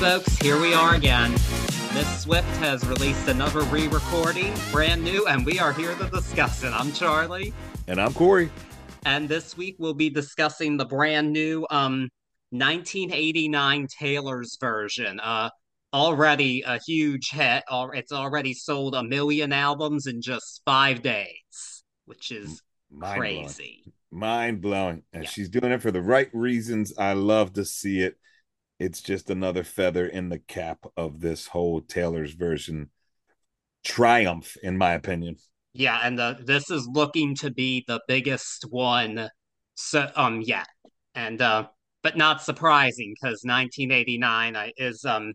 folks, here we are again. Miss Swift has released another re recording, brand new, and we are here to discuss it. I'm Charlie. And I'm Cory. And this week we'll be discussing the brand new um 1989 Taylor's version. Uh already a huge hit. It's already sold a million albums in just five days, which is Mind crazy. Blowing. Mind blowing. And yeah. she's doing it for the right reasons. I love to see it. It's just another feather in the cap of this whole Taylor's version triumph, in my opinion. Yeah, and the, this is looking to be the biggest one so um yet. And uh but not surprising because 1989 is um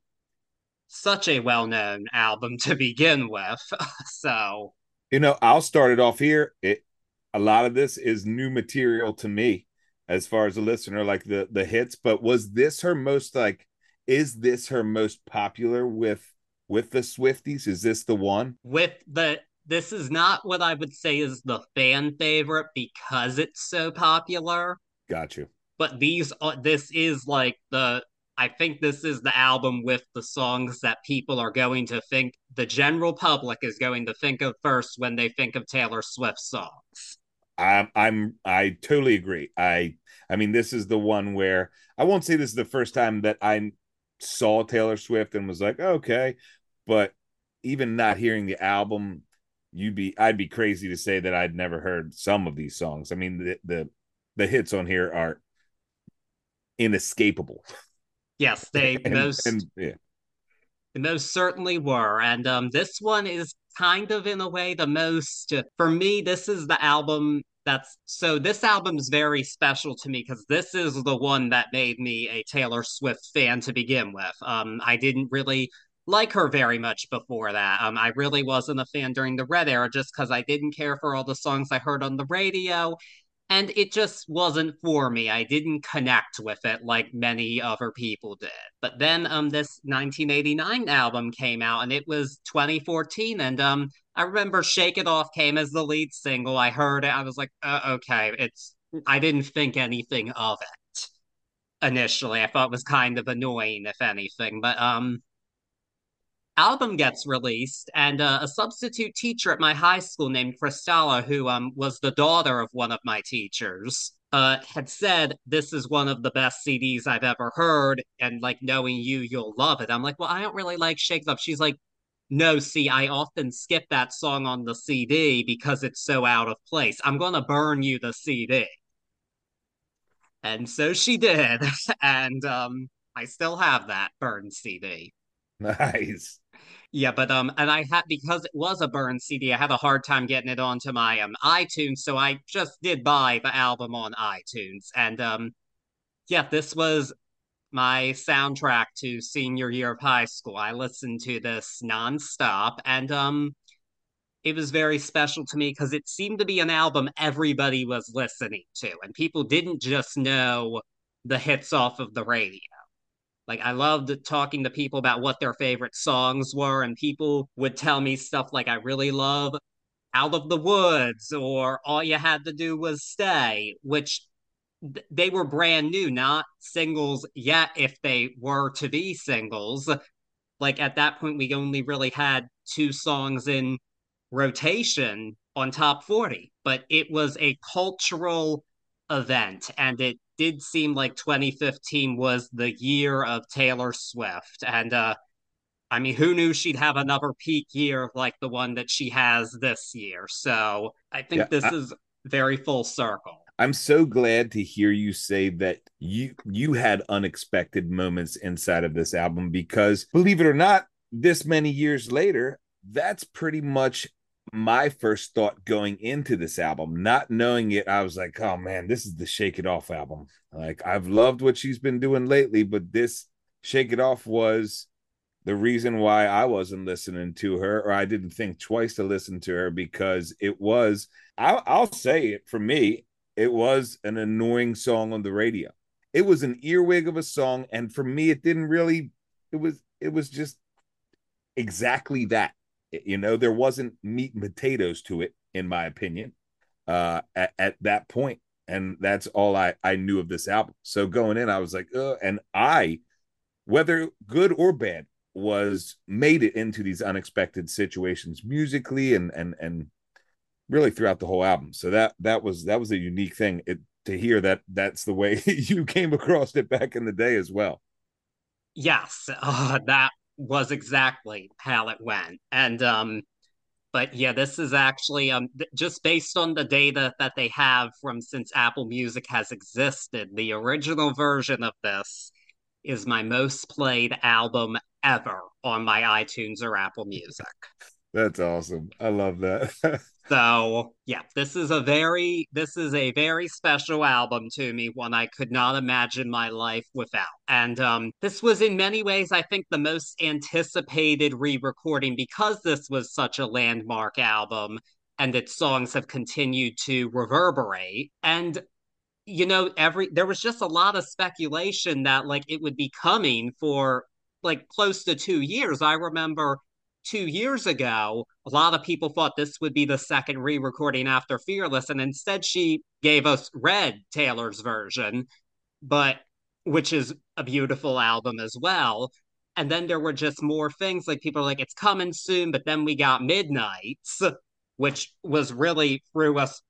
such a well-known album to begin with. so, you know, I'll start it off here. It a lot of this is new material to me as far as a listener like the the hits, but was this her most like is this her most popular with with the Swifties? Is this the one? With the this is not what I would say is the fan favorite because it's so popular. Got you. But these are this is like the I think this is the album with the songs that people are going to think the general public is going to think of first when they think of Taylor Swift songs. I'm I'm I totally agree. I I mean this is the one where I won't say this is the first time that I saw Taylor Swift and was like, okay, but even not hearing the album, you'd be I'd be crazy to say that I'd never heard some of these songs. I mean the the, the hits on here are inescapable. Yes, they and, most and, yeah. Most certainly were. And um this one is kind of in a way the most for me this is the album that's so this album is very special to me because this is the one that made me a Taylor Swift fan to begin with. Um I didn't really like her very much before that. Um, I really wasn't a fan during the Red era just because I didn't care for all the songs I heard on the radio and it just wasn't for me. I didn't connect with it like many other people did. But then um this 1989 album came out and it was 2014 and um I remember Shake It Off came as the lead single. I heard it. I was like, uh, okay, it's I didn't think anything of it initially. I thought it was kind of annoying if anything, but um album gets released, and uh, a substitute teacher at my high school named Cristala, who um, was the daughter of one of my teachers, uh, had said, This is one of the best CDs I've ever heard, and like knowing you, you'll love it. I'm like, Well, I don't really like Shake Up. She's like, no, see, I often skip that song on the CD because it's so out of place. I'm going to burn you the CD. And so she did. and um, I still have that burned CD. Nice. Yeah, but um, and I had because it was a burn CD, I had a hard time getting it onto my um iTunes, so I just did buy the album on iTunes, and um, yeah, this was my soundtrack to senior year of high school. I listened to this nonstop, and um, it was very special to me because it seemed to be an album everybody was listening to, and people didn't just know the hits off of the radio. Like I loved talking to people about what their favorite songs were, and people would tell me stuff like I really love Out of the Woods or All You Had to Do Was Stay, which th- they were brand new, not singles yet if they were to be singles. Like at that point we only really had two songs in rotation on top 40, but it was a cultural event and it did seem like 2015 was the year of Taylor Swift. And uh I mean, who knew she'd have another peak year like the one that she has this year? So I think yeah, this I, is very full circle. I'm so glad to hear you say that you you had unexpected moments inside of this album because believe it or not, this many years later, that's pretty much my first thought going into this album, not knowing it, I was like, oh man, this is the Shake It Off album. Like, I've loved what she's been doing lately, but this Shake It Off was the reason why I wasn't listening to her, or I didn't think twice to listen to her because it was, I'll, I'll say it for me, it was an annoying song on the radio. It was an earwig of a song. And for me, it didn't really, it was, it was just exactly that you know, there wasn't meat and potatoes to it, in my opinion, uh, at, at that point. And that's all I, I knew of this album. So going in, I was like, uh, and I whether good or bad, was made it into these unexpected situations musically and and and really throughout the whole album. So that that was that was a unique thing it, to hear that that's the way you came across it back in the day as well. Yes, uh, that was exactly how it went, and um, but yeah, this is actually um th- just based on the data that they have from since Apple Music has existed. The original version of this is my most played album ever on my iTunes or Apple Music. That's awesome. I love that. so yeah, this is a very this is a very special album to me, one I could not imagine my life without. And um, this was in many ways, I think, the most anticipated re-recording because this was such a landmark album and its songs have continued to reverberate. And you know, every there was just a lot of speculation that like it would be coming for like close to two years. I remember two years ago, a lot of people thought this would be the second re recording after Fearless, and instead she gave us Red, Taylor's version, but which is a beautiful album as well. And then there were just more things like people are like, it's coming soon, but then we got Midnights, which was really threw us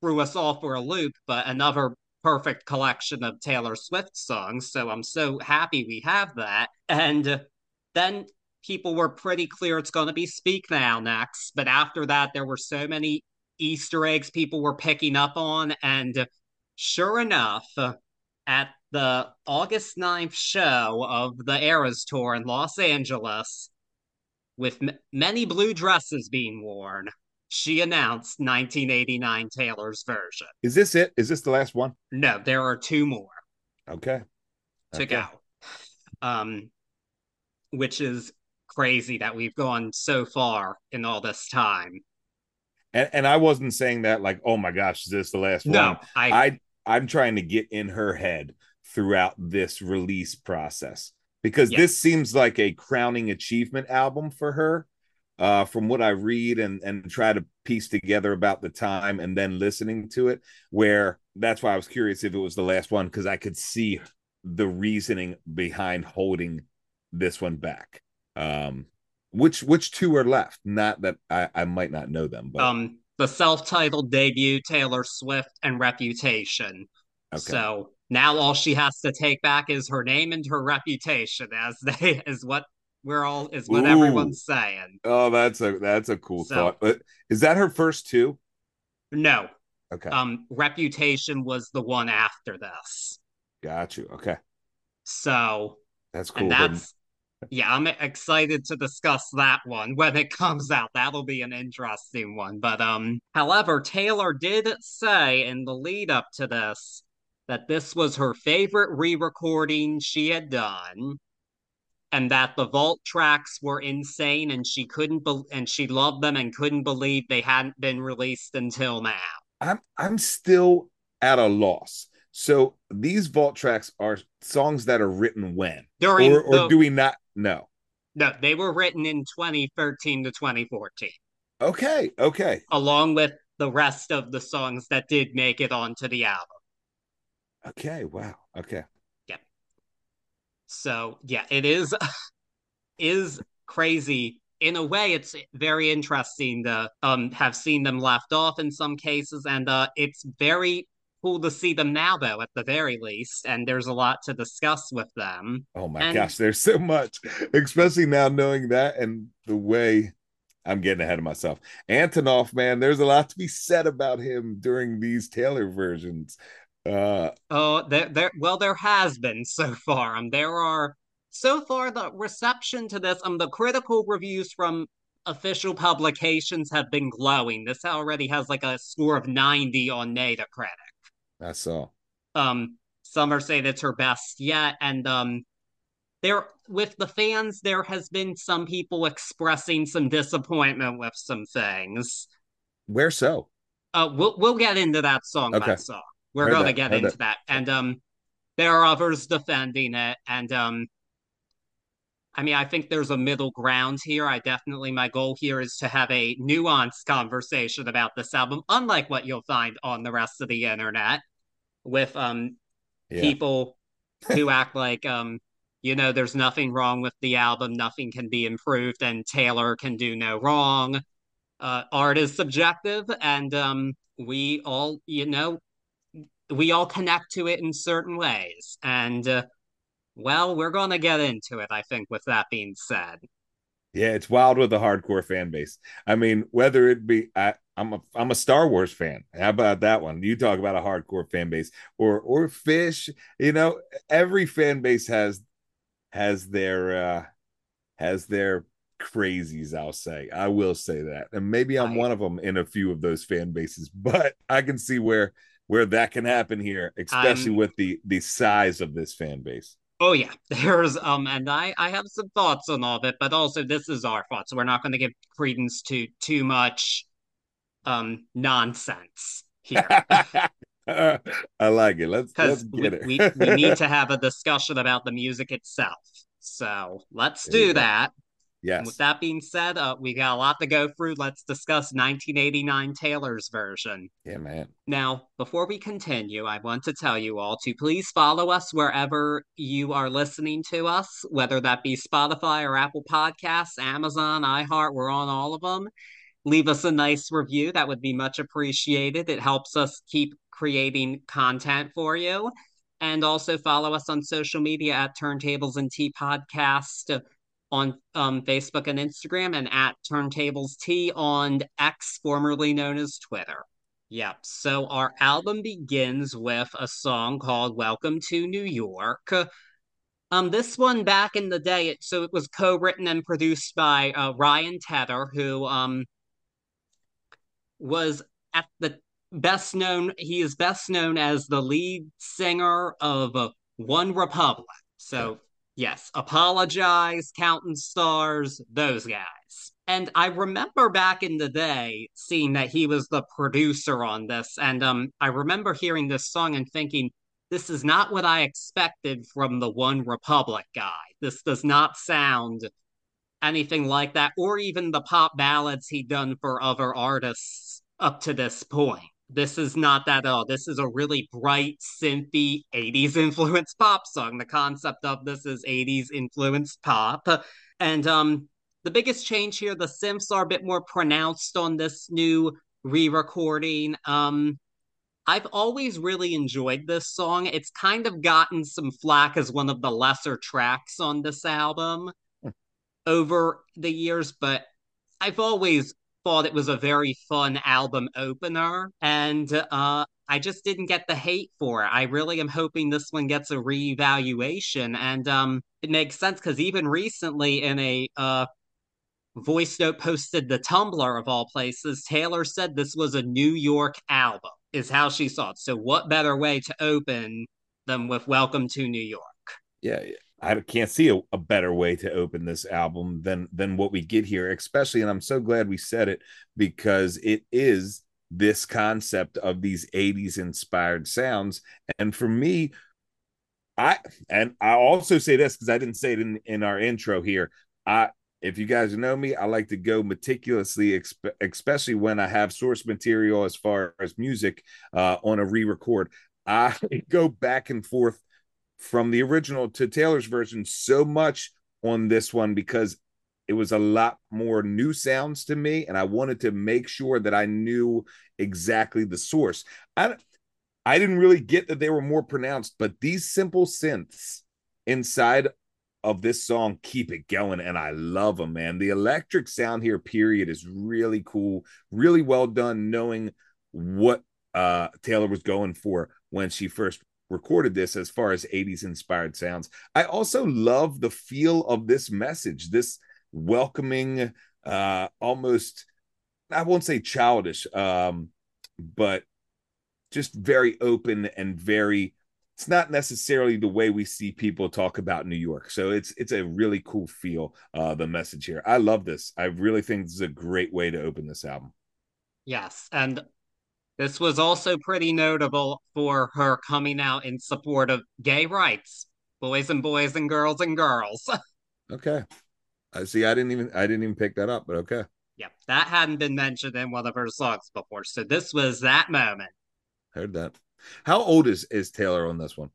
threw us all for a loop, but another perfect collection of Taylor Swift songs. So I'm so happy we have that. And then people were pretty clear it's going to be Speak Now next. But after that, there were so many Easter eggs people were picking up on. And sure enough, at the August 9th show of the Eras Tour in Los Angeles, with m- many blue dresses being worn, she announced 1989 Taylor's version. Is this it? Is this the last one? No, there are two more. Okay. To okay. go. Um, which is crazy that we've gone so far in all this time. And, and I wasn't saying that like, oh my gosh, is this the last no, one? I, I I'm trying to get in her head throughout this release process because yes. this seems like a crowning achievement album for her. Uh, from what I read and and try to piece together about the time and then listening to it, where that's why I was curious if it was the last one because I could see the reasoning behind holding this one back. Um, which which two are left? Not that I, I might not know them, but um, the self-titled debut, Taylor Swift, and Reputation. Okay. So now all she has to take back is her name and her reputation, as they is what we're all is what Ooh. everyone's saying. Oh, that's a that's a cool so, thought. But is that her first two? No. Okay. Um, Reputation was the one after this. Got you. Okay. So that's cool. And that's yeah, I'm excited to discuss that one when it comes out. That'll be an interesting one. But um, however, Taylor did say in the lead up to this that this was her favorite re-recording she had done and that the vault tracks were insane and she couldn't be- and she loved them and couldn't believe they hadn't been released until now. I'm I'm still at a loss. So these vault tracks are songs that are written when, During or, or the, do we not know? No, they were written in 2013 to 2014. Okay, okay. Along with the rest of the songs that did make it onto the album. Okay, wow. Okay. Yeah. So yeah, it is is crazy. In a way, it's very interesting to um have seen them left off in some cases, and uh it's very cool to see them now, though, at the very least. And there's a lot to discuss with them. Oh my and... gosh, there's so much, especially now knowing that and the way I'm getting ahead of myself. Antonoff, man, there's a lot to be said about him during these Taylor versions. Uh, oh, there, there. Well, there has been so far. Um, there are so far the reception to this. Um, the critical reviews from official publications have been glowing. This already has like a score of 90 on Metacritic. I saw. Um, some are saying it's her best yet, and um, there with the fans, there has been some people expressing some disappointment with some things. Where so? Uh, we'll we'll get into that song okay. by song. We're Heard gonna that. get Heard into that. that, and um, there are others defending it, and um, I mean, I think there's a middle ground here. I definitely, my goal here is to have a nuanced conversation about this album, unlike what you'll find on the rest of the internet with um yeah. people who act like um you know, there's nothing wrong with the album, nothing can be improved, and Taylor can do no wrong. Uh, art is subjective, and um, we all, you know, we all connect to it in certain ways. And uh, well, we're going to get into it, I think, with that being said. Yeah, it's wild with the hardcore fan base. I mean, whether it be I, I'm a I'm a Star Wars fan. How about that one? You talk about a hardcore fan base or or Phish. you know, every fan base has has their uh has their crazies, I'll say. I will say that. And maybe I'm one of them in a few of those fan bases, but I can see where where that can happen here, especially I'm, with the the size of this fan base. Oh yeah, there's um, and I I have some thoughts on all of it, but also this is our thoughts. So we're not going to give credence to too much um nonsense here. I like it. Let's let's get we, it. we, we need to have a discussion about the music itself. So let's do that. Yes. And with that being said, uh, we got a lot to go through. Let's discuss 1989 Taylor's version. Yeah, man. Now, before we continue, I want to tell you all to please follow us wherever you are listening to us, whether that be Spotify or Apple Podcasts, Amazon, iHeart, we're on all of them. Leave us a nice review. That would be much appreciated. It helps us keep creating content for you. And also follow us on social media at Turntables and Tea Podcast on um, Facebook and Instagram, and at Turntables Tea on X, formerly known as Twitter. Yep. So our album begins with a song called "Welcome to New York." Um, this one back in the day, it, so it was co-written and produced by uh, Ryan Tedder, who um was at the best known. He is best known as the lead singer of uh, One Republic. So Yes, apologize, counting stars, those guys. And I remember back in the day seeing that he was the producer on this, and um, I remember hearing this song and thinking, this is not what I expected from the One Republic guy. This does not sound anything like that, or even the pop ballads he'd done for other artists up to this point. This is not that at all. This is a really bright, synthy 80s influenced pop song. The concept of this is 80s influenced pop. And um the biggest change here, the synths are a bit more pronounced on this new re-recording. Um I've always really enjoyed this song. It's kind of gotten some flack as one of the lesser tracks on this album hmm. over the years, but I've always thought it was a very fun album opener, and uh, I just didn't get the hate for it. I really am hoping this one gets a reevaluation, and um, it makes sense because even recently in a uh, voice note posted the Tumblr of all places, Taylor said this was a New York album, is how she saw it. So, what better way to open than with Welcome to New York? Yeah, yeah. I can't see a, a, better way to open this album than than what we get here, especially. And I'm so glad we said it because it is this concept of these 80s inspired sounds. And for me, I and I also say this because I didn't say it in, in our intro here. I if you guys know me, I like to go meticulously, especially when I have source material as far as music uh, on a re-record. I go back and forth from the original to Taylor's version so much on this one because it was a lot more new sounds to me and I wanted to make sure that I knew exactly the source. I I didn't really get that they were more pronounced, but these simple synths inside of this song keep it going and I love them, man. The electric sound here period is really cool, really well done knowing what uh Taylor was going for when she first recorded this as far as 80s inspired sounds. I also love the feel of this message, this welcoming, uh, almost, I won't say childish, um, but just very open and very it's not necessarily the way we see people talk about New York. So it's it's a really cool feel, uh, the message here. I love this. I really think this is a great way to open this album. Yes. And this was also pretty notable for her coming out in support of gay rights, boys and boys and girls and girls. okay. I see. I didn't even I didn't even pick that up, but okay. Yeah, that hadn't been mentioned in one of her songs before, so this was that moment. Heard that. How old is is Taylor on this one?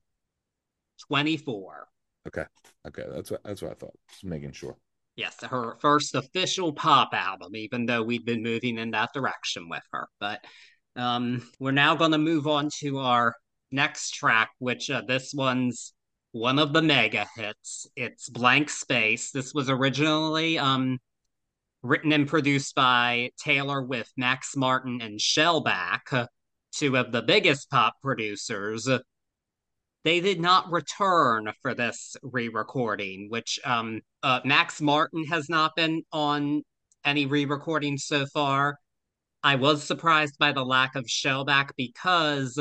Twenty four. Okay. Okay. That's what that's what I thought. Just making sure. Yes, her first official pop album, even though we'd been moving in that direction with her. But um, we're now going to move on to our next track, which uh, this one's one of the mega hits. It's Blank Space. This was originally um, written and produced by Taylor with Max Martin and Shellback, two of the biggest pop producers. They did not return for this re-recording, which um, uh, Max Martin has not been on any re-recording so far. I was surprised by the lack of Shellback because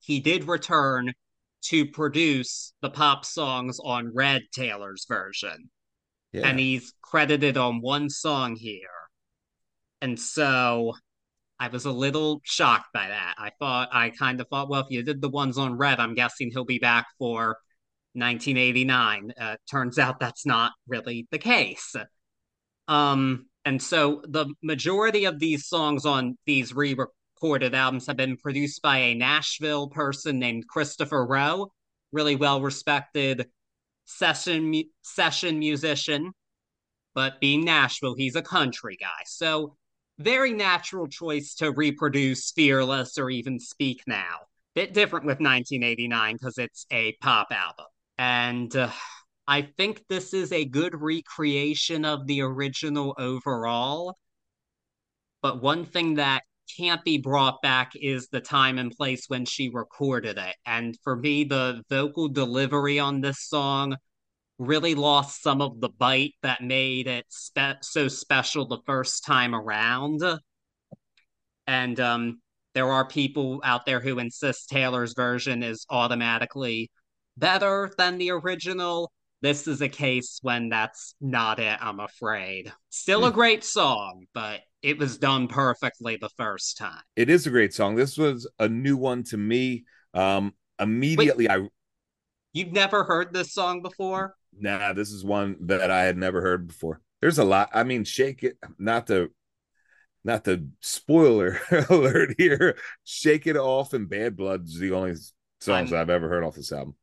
he did return to produce the pop songs on Red Taylor's version. Yeah. And he's credited on one song here. And so I was a little shocked by that. I thought, I kind of thought, well, if you did the ones on Red, I'm guessing he'll be back for 1989. Uh, turns out that's not really the case. Um, and so the majority of these songs on these re recorded albums have been produced by a Nashville person named Christopher Rowe, really well respected session session musician. But being Nashville, he's a country guy. So very natural choice to reproduce Fearless or even Speak Now. Bit different with 1989 because it's a pop album. And uh, I think this is a good recreation of the original overall. But one thing that can't be brought back is the time and place when she recorded it. And for me, the vocal delivery on this song really lost some of the bite that made it spe- so special the first time around. And um, there are people out there who insist Taylor's version is automatically better than the original. This is a case when that's not it, I'm afraid. Still a hmm. great song, but it was done perfectly the first time. It is a great song. This was a new one to me. Um, immediately, Wait, I. You've never heard this song before? Nah, this is one that I had never heard before. There's a lot. I mean, shake it, not the not the spoiler alert here. Shake It Off and Bad Blood's the only songs I'm, I've ever heard off this album.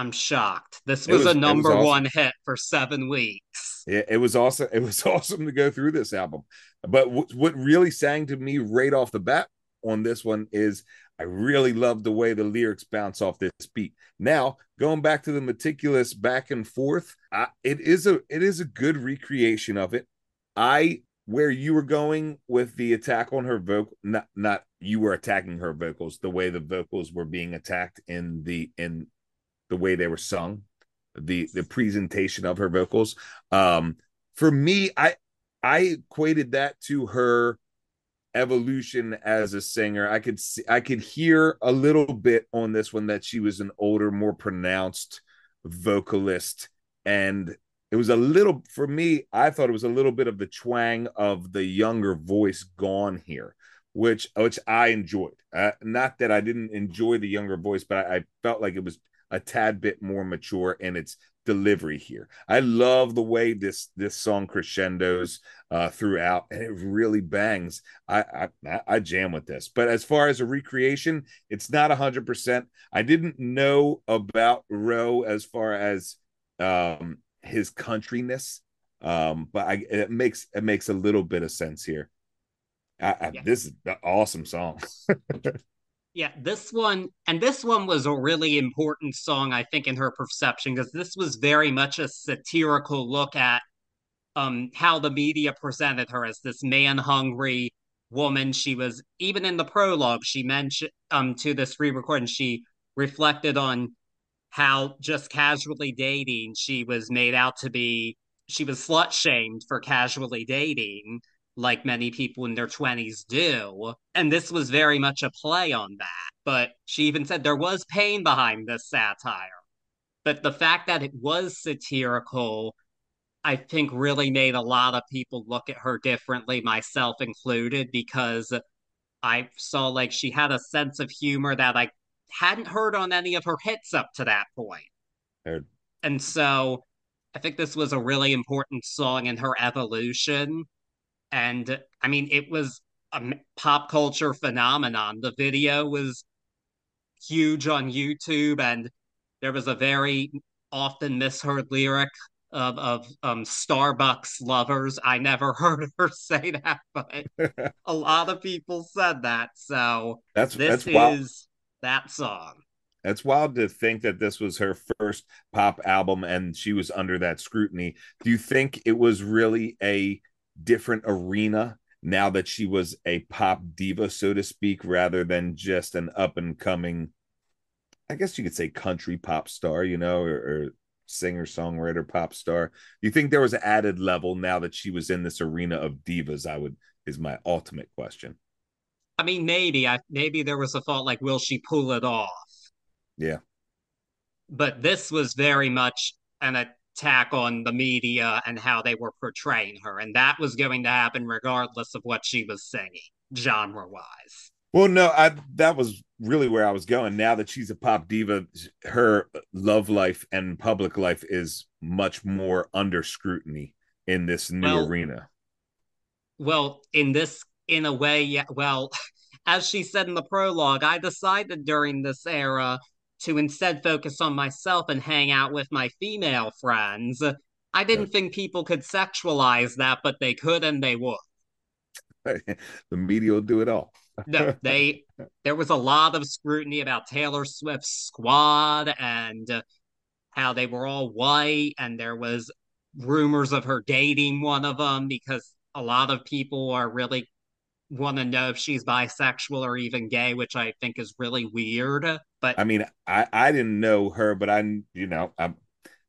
I'm shocked. This was, was a number was awesome. one hit for seven weeks. Yeah, it was awesome. It was awesome to go through this album. But w- what really sang to me right off the bat on this one is I really love the way the lyrics bounce off this beat. Now, going back to the meticulous back and forth, I, it is a it is a good recreation of it. I where you were going with the attack on her vocal not not you were attacking her vocals the way the vocals were being attacked in the in the way they were sung the the presentation of her vocals. Um for me i i equated that to her evolution as a singer. I could see i could hear a little bit on this one that she was an older more pronounced vocalist. And it was a little for me i thought it was a little bit of the twang of the younger voice gone here which which i enjoyed. Uh, not that i didn't enjoy the younger voice but I, I felt like it was a tad bit more mature in its delivery here. I love the way this this song crescendos uh, throughout, and it really bangs. I, I I jam with this. But as far as a recreation, it's not hundred percent. I didn't know about Rowe as far as um, his countryness, um, but I, it makes it makes a little bit of sense here. I, I, yeah. This is an awesome song. Yeah, this one, and this one was a really important song, I think, in her perception, because this was very much a satirical look at um how the media presented her as this man hungry woman. She was even in the prologue, she mentioned um to this re-recording, she reflected on how just casually dating, she was made out to be she was slut shamed for casually dating like many people in their 20s do. And this was very much a play on that. But she even said there was pain behind this satire. But the fact that it was satirical, I think really made a lot of people look at her differently, myself included, because I saw like she had a sense of humor that I hadn't heard on any of her hits up to that point. Heard. And so I think this was a really important song in her evolution and I mean, it was a pop culture phenomenon. The video was huge on YouTube, and there was a very often misheard lyric of of um, Starbucks lovers. I never heard her say that, but a lot of people said that. So that's this that's is wild. that song. That's wild to think that this was her first pop album and she was under that scrutiny. Do you think it was really a different arena now that she was a pop diva, so to speak, rather than just an up and coming, I guess you could say country pop star, you know, or, or singer songwriter pop star. Do you think there was an added level now that she was in this arena of divas i would is my ultimate question. I mean maybe i maybe there was a thought like will she pull it off? Yeah. But this was very much an attack on the media and how they were portraying her and that was going to happen regardless of what she was singing genre wise well, no, I that was really where I was going. Now that she's a pop diva, her love life and public life is much more under scrutiny in this new well, arena. Well, in this in a way, yeah, well, as she said in the prologue, I decided during this era to instead focus on myself and hang out with my female friends. I didn't think people could sexualize that, but they could and they would. the media will do it all no, they there was a lot of scrutiny about Taylor Swift's squad and uh, how they were all white, and there was rumors of her dating one of them because a lot of people are really want to know if she's bisexual or even gay, which I think is really weird. But I mean, I I didn't know her, but I you know I'm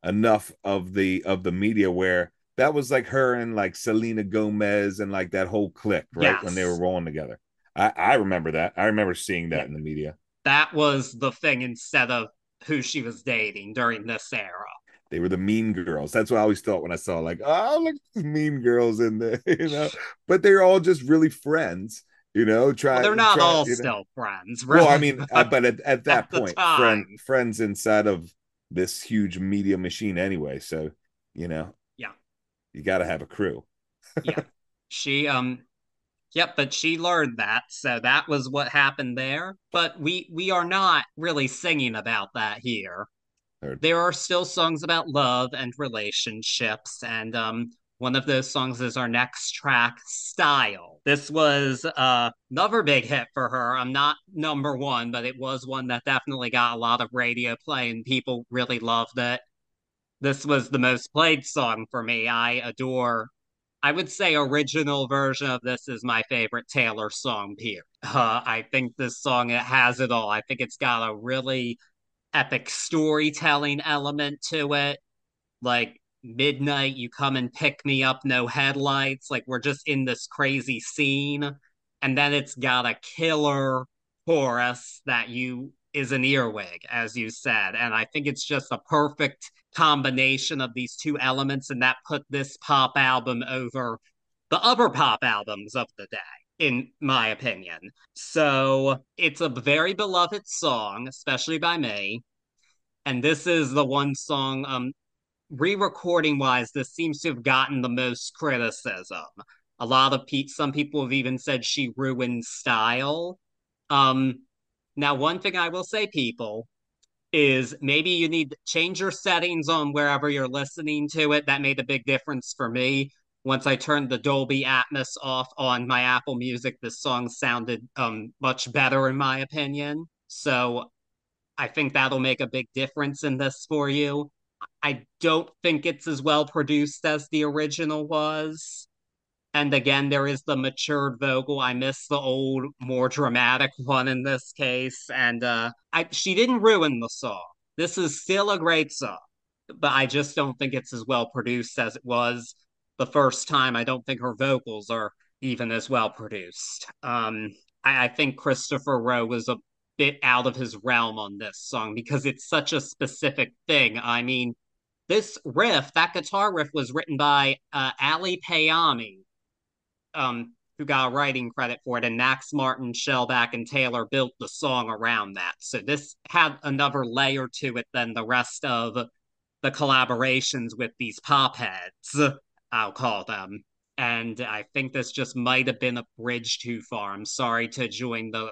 enough of the of the media where that was like her and like Selena Gomez and like that whole clique, right? Yes. When they were rolling together. I, I remember that. I remember seeing that yeah. in the media. That was the thing instead of who she was dating during this era. They were the mean girls. That's what I always thought when I saw like, oh, look, these mean girls in there, you know. But they're all just really friends, you know. Try. Well, they're not try, all still know. friends. Really. Well, I mean, uh, but at, at that at point, friend, friends inside of this huge media machine anyway. So, you know, yeah, you got to have a crew. yeah, she um Yep, but she learned that, so that was what happened there. But we we are not really singing about that here. Heard. There are still songs about love and relationships, and um, one of those songs is our next track, "Style." This was uh, another big hit for her. I'm not number one, but it was one that definitely got a lot of radio play, and people really loved it. This was the most played song for me. I adore I would say original version of this is my favorite Taylor song here. Uh, I think this song it has it all. I think it's got a really epic storytelling element to it. Like midnight, you come and pick me up, no headlights. Like we're just in this crazy scene, and then it's got a killer chorus that you is an earwig, as you said, and I think it's just a perfect combination of these two elements, and that put this pop album over the other pop albums of the day, in my opinion. So it's a very beloved song, especially by me. And this is the one song, um, re-recording wise, this seems to have gotten the most criticism. A lot of pe- some people have even said she ruined style. Um, now, one thing I will say, people, is maybe you need to change your settings on wherever you're listening to it. That made a big difference for me. Once I turned the Dolby Atmos off on my Apple Music, this song sounded um, much better, in my opinion. So I think that'll make a big difference in this for you. I don't think it's as well produced as the original was. And again, there is the matured vocal. I miss the old, more dramatic one in this case. And uh, I, she didn't ruin the song. This is still a great song, but I just don't think it's as well produced as it was the first time. I don't think her vocals are even as well produced. Um, I, I think Christopher Rowe was a bit out of his realm on this song because it's such a specific thing. I mean, this riff, that guitar riff was written by uh, Ali Payami, um, who got writing credit for it, and Max Martin, Shellback, and Taylor built the song around that. So this had another layer to it than the rest of the collaborations with these pop heads, I'll call them. And I think this just might have been a bridge too far. I'm sorry to join the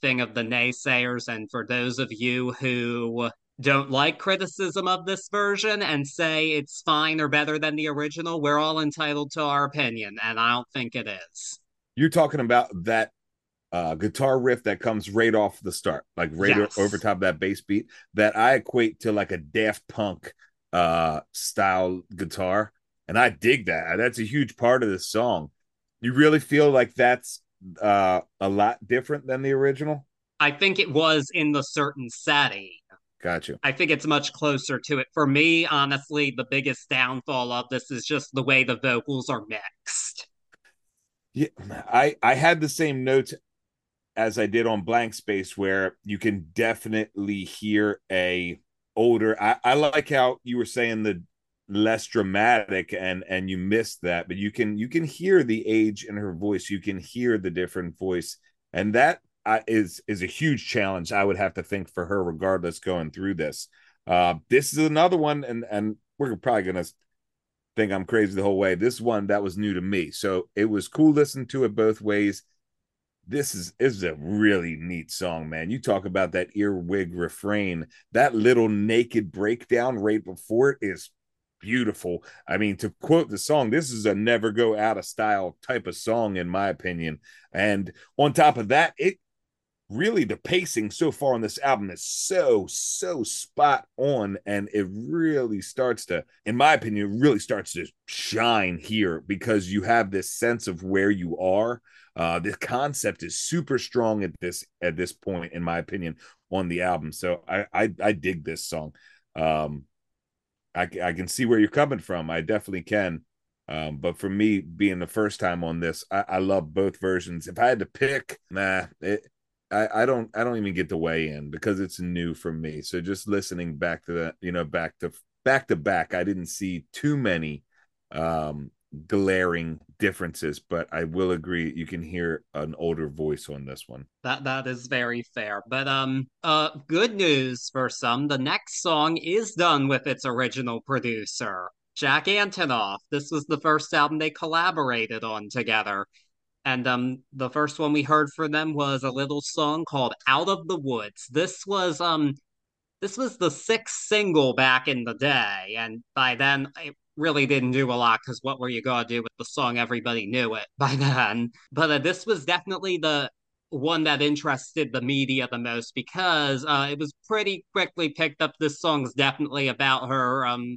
thing of the naysayers. And for those of you who don't like criticism of this version and say it's fine or better than the original, we're all entitled to our opinion, and I don't think it is. You're talking about that uh, guitar riff that comes right off the start, like right yes. over top of that bass beat, that I equate to like a Daft Punk uh, style guitar, and I dig that. That's a huge part of this song. You really feel like that's uh, a lot different than the original. I think it was in the certain setting. Gotcha. I think it's much closer to it. For me, honestly, the biggest downfall of this is just the way the vocals are mixed. Yeah, I I had the same notes as I did on Blank Space, where you can definitely hear a older. I, I like how you were saying the less dramatic and and you missed that, but you can you can hear the age in her voice. You can hear the different voice, and that uh, is is a huge challenge. I would have to think for her, regardless, going through this. Uh, this is another one, and and we're probably gonna think I'm crazy the whole way. This one that was new to me, so it was cool listening to it both ways this is this is a really neat song, man. You talk about that earwig refrain, that little naked breakdown right before it is beautiful. I mean, to quote the song, this is a never go out of style type of song, in my opinion. And on top of that, it really the pacing so far on this album is so so spot on and it really starts to in my opinion really starts to shine here because you have this sense of where you are uh, the concept is super strong at this at this point, in my opinion, on the album. So I I, I dig this song. Um, I I can see where you're coming from. I definitely can. Um, but for me, being the first time on this, I, I love both versions. If I had to pick, nah, it, I, I don't I don't even get to weigh in because it's new for me. So just listening back to that, you know, back to back to back, I didn't see too many um glaring differences, but I will agree you can hear an older voice on this one. That that is very fair. But um uh good news for some, the next song is done with its original producer, Jack Antonoff. This was the first album they collaborated on together. And um the first one we heard from them was a little song called Out of the Woods. This was um this was the sixth single back in the day, and by then it really didn't do a lot because what were you gonna do with the song? Everybody knew it by then. But uh, this was definitely the one that interested the media the most because uh, it was pretty quickly picked up. This song's definitely about her um,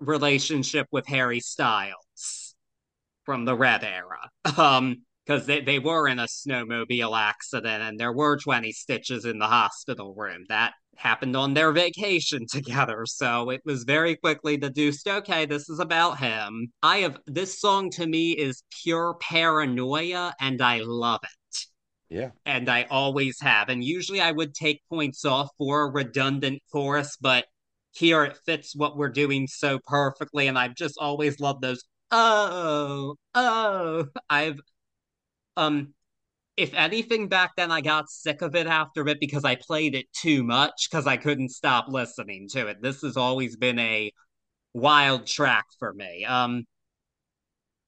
relationship with Harry Styles from the Red era. Um, because they, they were in a snowmobile accident and there were 20 stitches in the hospital room. That happened on their vacation together. So it was very quickly deduced okay, this is about him. I have this song to me is pure paranoia and I love it. Yeah. And I always have. And usually I would take points off for a redundant chorus, but here it fits what we're doing so perfectly. And I've just always loved those. Oh, oh. I've um if anything back then I got sick of it after it because I played it too much because I couldn't stop listening to it. This has always been a wild track for me. Um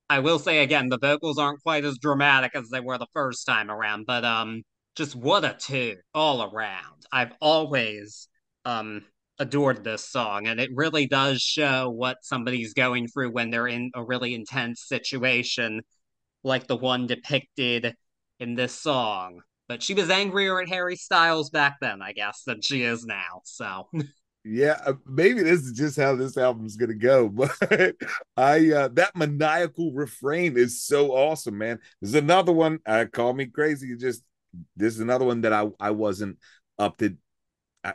I will say again, the vocals aren't quite as dramatic as they were the first time around, but um just what a tune all around. I've always um adored this song and it really does show what somebody's going through when they're in a really intense situation like the one depicted in this song. But she was angrier at Harry Styles back then, I guess, than she is now. So yeah uh, maybe this is just how this album's gonna go but i uh that maniacal refrain is so awesome man there's another one uh call me crazy just this is another one that i i wasn't up to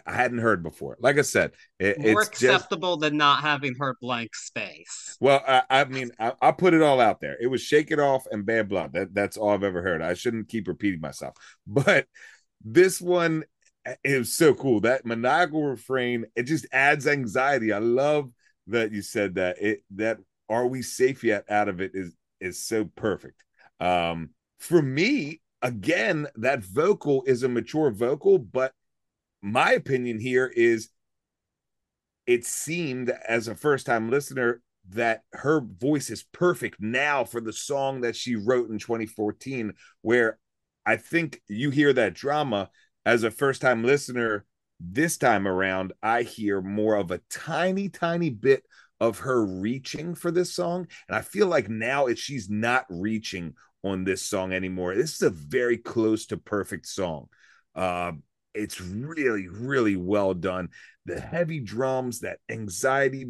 I, hadn't heard before. Like I said, it, more acceptable just, than not having heard blank space. Well, I, I mean, I, I, put it all out there. It was "Shake It Off" and "Bad Blood." That that's all I've ever heard. I shouldn't keep repeating myself, but this one is so cool. That maniacal refrain it just adds anxiety. I love that you said that. It that "Are we safe yet?" out of it is is so perfect. Um, for me, again, that vocal is a mature vocal, but my opinion here is it seemed as a first time listener that her voice is perfect now for the song that she wrote in 2014 where i think you hear that drama as a first time listener This time around, I hear more of a tiny, tiny bit of her reaching for this song. And I feel like now it, she's not reaching on this song anymore. This is a very close to perfect song. Uh, it's really, really well done. The heavy drums, that anxiety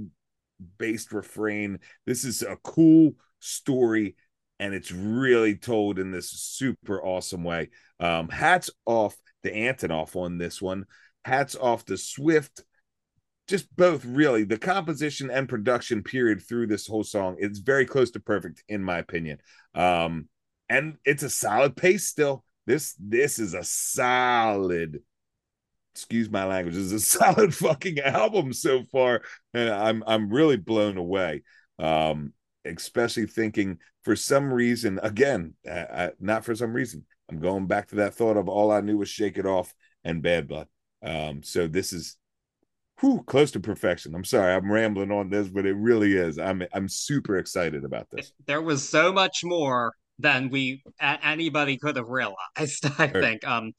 based refrain. This is a cool story and it's really told in this super awesome way. Um, hats off to Antonoff on this one. Hats off to Swift. Just both really the composition and production period through this whole song. It's very close to perfect in my opinion. Um, and it's a solid pace still. This this is a solid excuse my language, is a solid fucking album so far, and I'm I'm really blown away. Um, especially thinking for some reason, again, uh, not for some reason, I'm going back to that thought of all I knew was Shake It Off and Bad Blood. Um, so this is whew, close to perfection. I'm sorry, I'm rambling on this, but it really is. I'm I'm super excited about this. There was so much more than we anybody could have realized. I think. Um,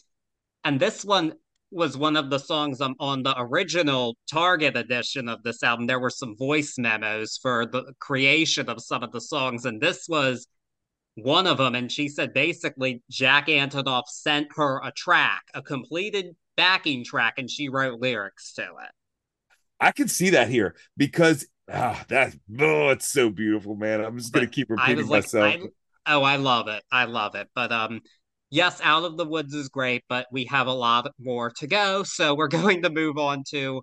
and this one was one of the songs um, on the original Target edition of this album. There were some voice memos for the creation of some of the songs, and this was one of them. And she said basically Jack Antonoff sent her a track, a completed backing track, and she wrote lyrics to it. I can see that here because ah, that oh, it's so beautiful, man. I'm just gonna keep repeating myself. I, oh, I love it. I love it. But um, yes, Out of the Woods is great, but we have a lot more to go. So we're going to move on to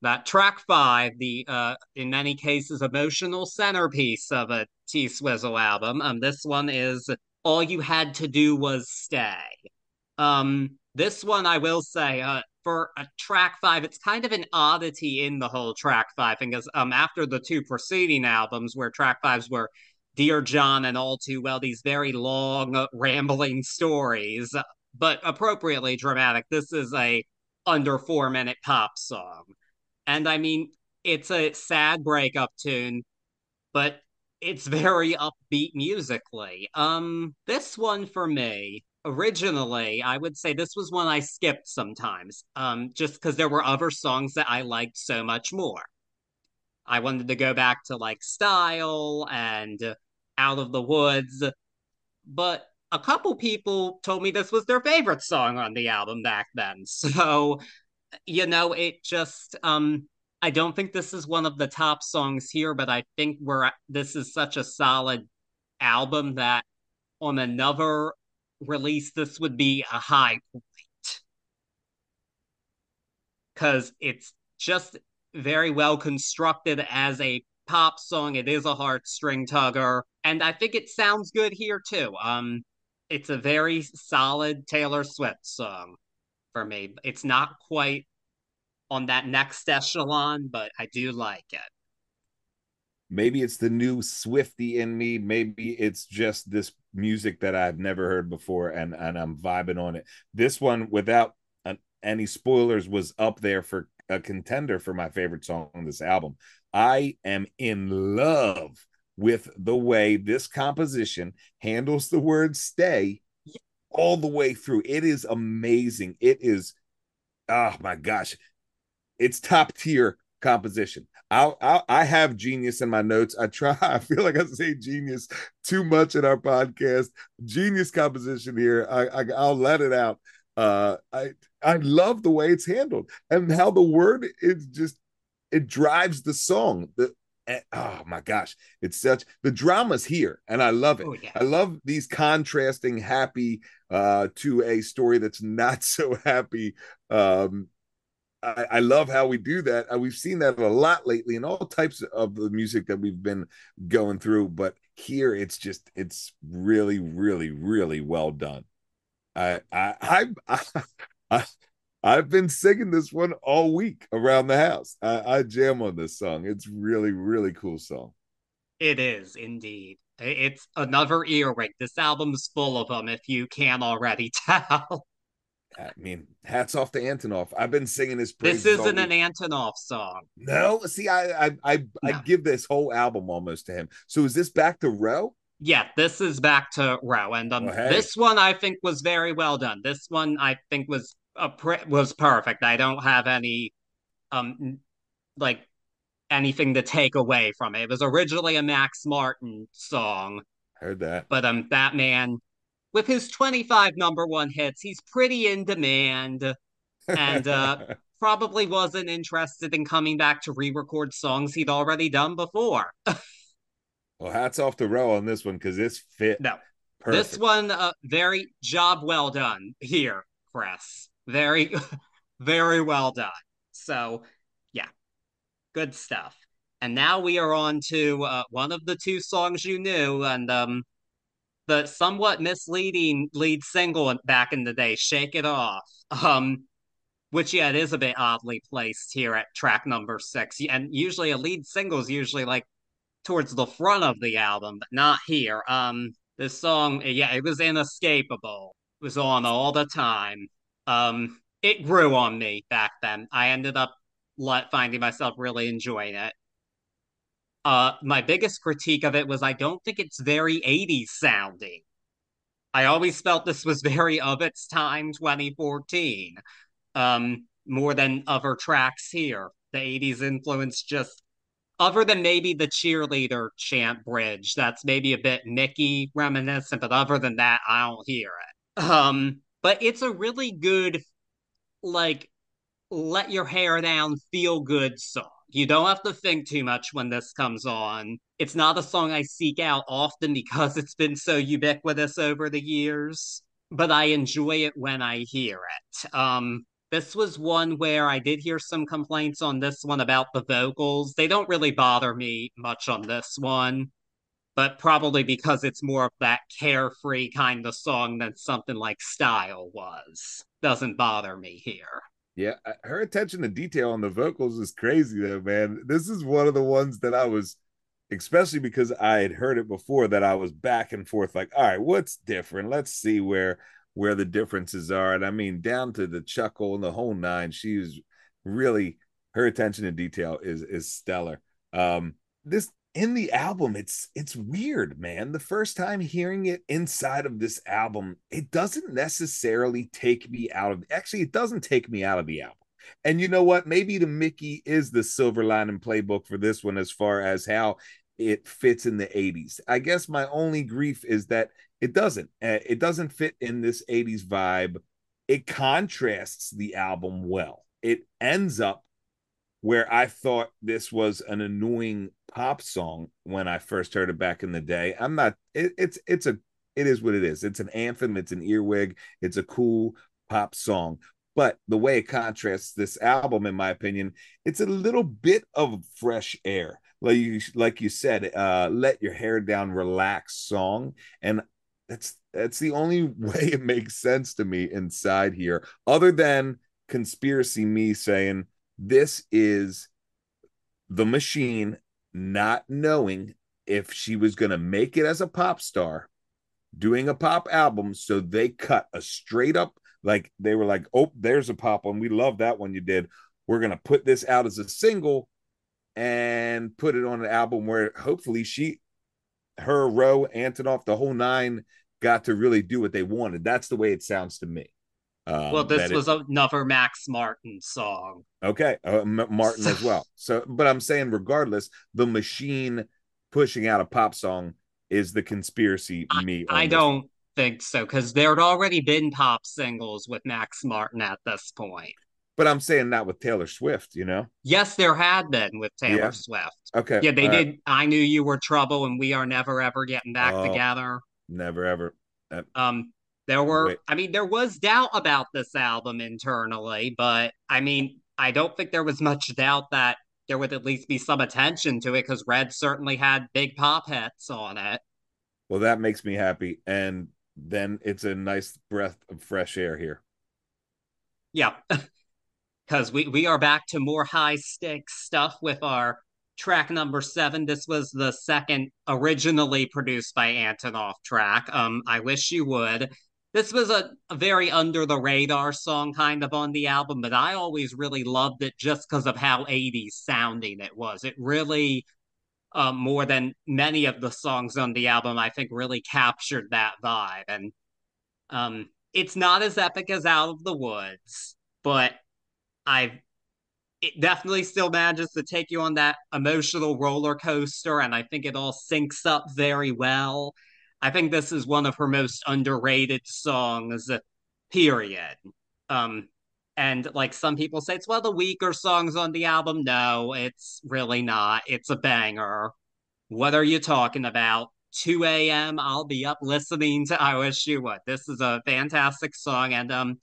that track five, the uh, in many cases emotional centerpiece of a T Swizzle album. Um, this one is All You Had to Do Was Stay. Um, this one I will say, uh, for a track five, it's kind of an oddity in the whole track five because um after the two preceding albums where track fives were Dear John and All Too Well, these very long, rambling stories, but appropriately dramatic. This is a under four minute pop song. And I mean, it's a sad breakup tune, but it's very upbeat musically. Um, this one for me, originally, I would say this was one I skipped sometimes, um, just because there were other songs that I liked so much more. I wanted to go back to like style and out of the woods. But a couple people told me this was their favorite song on the album back then. So, you know, it just um I don't think this is one of the top songs here, but I think we're this is such a solid album that on another release this would be a high point. Cuz it's just very well constructed as a pop song. It is a heartstring tugger, and I think it sounds good here too. Um, it's a very solid Taylor Swift song for me. It's not quite on that next echelon, but I do like it. Maybe it's the new Swifty in me. Maybe it's just this music that I've never heard before, and and I'm vibing on it. This one, without an, any spoilers, was up there for a contender for my favorite song on this album. I am in love with the way this composition handles the word stay all the way through. It is amazing. It is, oh my gosh, it's top tier composition. I'll, i have genius in my notes. I try. I feel like I say genius too much in our podcast. Genius composition here. I, I I'll let it out. Uh, I I love the way it's handled and how the word is just it drives the song. The eh, oh my gosh, it's such the drama's here, and I love it. Oh, yeah. I love these contrasting happy uh, to a story that's not so happy. Um, I, I, love how we do that. Uh, we've seen that a lot lately in all types of the music that we've been going through, but here it's just it's really, really, really well done. I I I, I, I I've been singing this one all week around the house. I, I jam on this song. It's really, really cool song. It is indeed. It's another earwig. This album's full of them, if you can already tell. I mean, hats off to Antonoff. I've been singing this. This isn't an Antonoff song. No, see, I I I, no. I give this whole album almost to him. So is this back to Rowe? Yeah, this is back to Rowe, and um, oh, hey. this one I think was very well done. This one I think was was perfect. I don't have any um like anything to take away from it. It was originally a Max Martin song. Heard that. But um that man with his 25 number one hits, he's pretty in demand and uh probably wasn't interested in coming back to re-record songs he'd already done before. well, hats off to Rowe on this one because this fit. No, Perfect. this one, uh, very job well done here, Chris. Very, very well done. So, yeah, good stuff. And now we are on to uh, one of the two songs you knew, and um, the somewhat misleading lead single back in the day, "Shake It Off." Um, which yeah, it is a bit oddly placed here at track number six. And usually a lead single is usually like towards the front of the album, but not here. Um, this song, yeah, it was inescapable. It was on all the time. Um, it grew on me back then. I ended up finding myself really enjoying it. Uh, my biggest critique of it was I don't think it's very 80s sounding. I always felt this was very of its time, 2014 um, more than other tracks here. The 80s influence just other than maybe the cheerleader chant bridge, that's maybe a bit Mickey reminiscent, but other than that, I don't hear it. Um, but it's a really good, like, let your hair down, feel good song. You don't have to think too much when this comes on. It's not a song I seek out often because it's been so ubiquitous over the years, but I enjoy it when I hear it. Um, this was one where I did hear some complaints on this one about the vocals. They don't really bother me much on this one, but probably because it's more of that carefree kind of song than something like Style was. Doesn't bother me here. Yeah, her attention to detail on the vocals is crazy though, man. This is one of the ones that I was especially because I had heard it before that I was back and forth like, all right, what's different? Let's see where where the differences are. And I mean, down to the chuckle and the whole nine, she's really her attention to detail is is stellar. Um, this in the album, it's it's weird, man. The first time hearing it inside of this album, it doesn't necessarily take me out of actually, it doesn't take me out of the album. And you know what? Maybe the Mickey is the silver lining playbook for this one as far as how it fits in the 80s. I guess my only grief is that it doesn't. Uh, it doesn't fit in this 80s vibe. It contrasts the album well. It ends up where I thought this was an annoying pop song when I first heard it back in the day. I'm not it, it's it's a it is what it is. It's an anthem, it's an earwig, it's a cool pop song. But the way it contrasts this album, in my opinion, it's a little bit of fresh air like you like you said, uh, let your hair down, relax song, and that's that's the only way it makes sense to me inside here, other than conspiracy me saying this is the machine not knowing if she was going to make it as a pop star doing a pop album so they cut a straight up like they were like oh there's a pop one we love that one you did we're going to put this out as a single and put it on an album where hopefully she, her, Rowe, Antonoff, the whole nine got to really do what they wanted. That's the way it sounds to me. Um, well, this was it, another Max Martin song. Okay, uh, M- Martin as well. So, but I'm saying, regardless, the machine pushing out a pop song is the conspiracy. I, me, I don't think so because there had already been pop singles with Max Martin at this point. But I'm saying not with Taylor Swift, you know? Yes, there had been with Taylor yeah. Swift. Okay. Yeah, they did. I knew you were trouble and we are never ever getting back oh, together. Never ever. Uh, um, there were, wait. I mean, there was doubt about this album internally, but I mean, I don't think there was much doubt that there would at least be some attention to it because Red certainly had big pop hits on it. Well, that makes me happy. And then it's a nice breath of fresh air here. Yeah. because we, we are back to more high stakes stuff with our track number seven. This was the second originally produced by Antonoff track. Um, I wish you would. This was a, a very under the radar song kind of on the album, but I always really loved it just because of how 80s sounding it was. It really, um, more than many of the songs on the album, I think really captured that vibe. And um, it's not as epic as Out of the Woods, but I it definitely still manages to take you on that emotional roller coaster, and I think it all syncs up very well. I think this is one of her most underrated songs, period. Um, and like some people say, it's one of the weaker songs on the album. No, it's really not. It's a banger. What are you talking about? 2 a.m. I'll be up listening to I Wish You Would. This is a fantastic song, and um,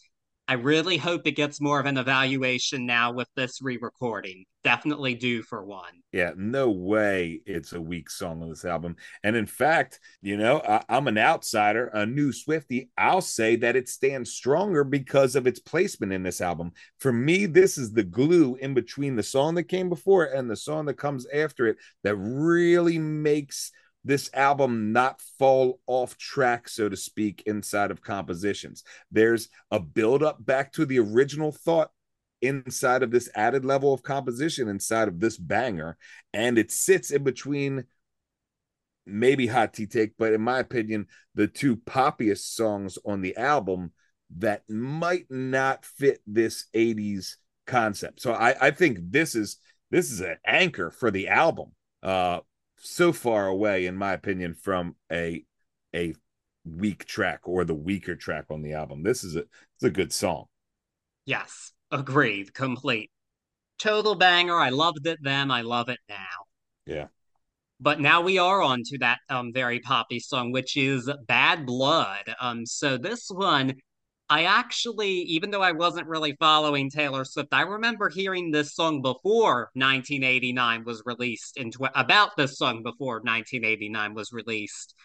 I really hope it gets more of an evaluation now with this re-recording. Definitely due for one. Yeah, no way it's a weak song on this album. And in fact, you know, I, am an outsider, a new Swifty. I'll say that it stands stronger because of its placement in this album. For me, this is the glue in between the song that came before and the song that comes after it that really makes this album not fall off track, so to speak, inside of compositions. There's a build up back to the original thought inside of this added level of composition inside of this banger, and it sits in between maybe Hot Tea Take, but in my opinion, the two poppiest songs on the album that might not fit this 80s concept. So I, I think this is this is an anchor for the album. Uh, so far away, in my opinion, from a a weak track or the weaker track on the album. This is a it's a good song. Yes, agreed, complete. Total banger. I loved it then. I love it now. Yeah. But now we are on to that um very poppy song, which is Bad Blood. Um, so this one I actually, even though I wasn't really following Taylor Swift, I remember hearing this song before 1989 was released in tw- about this song before 1989 was released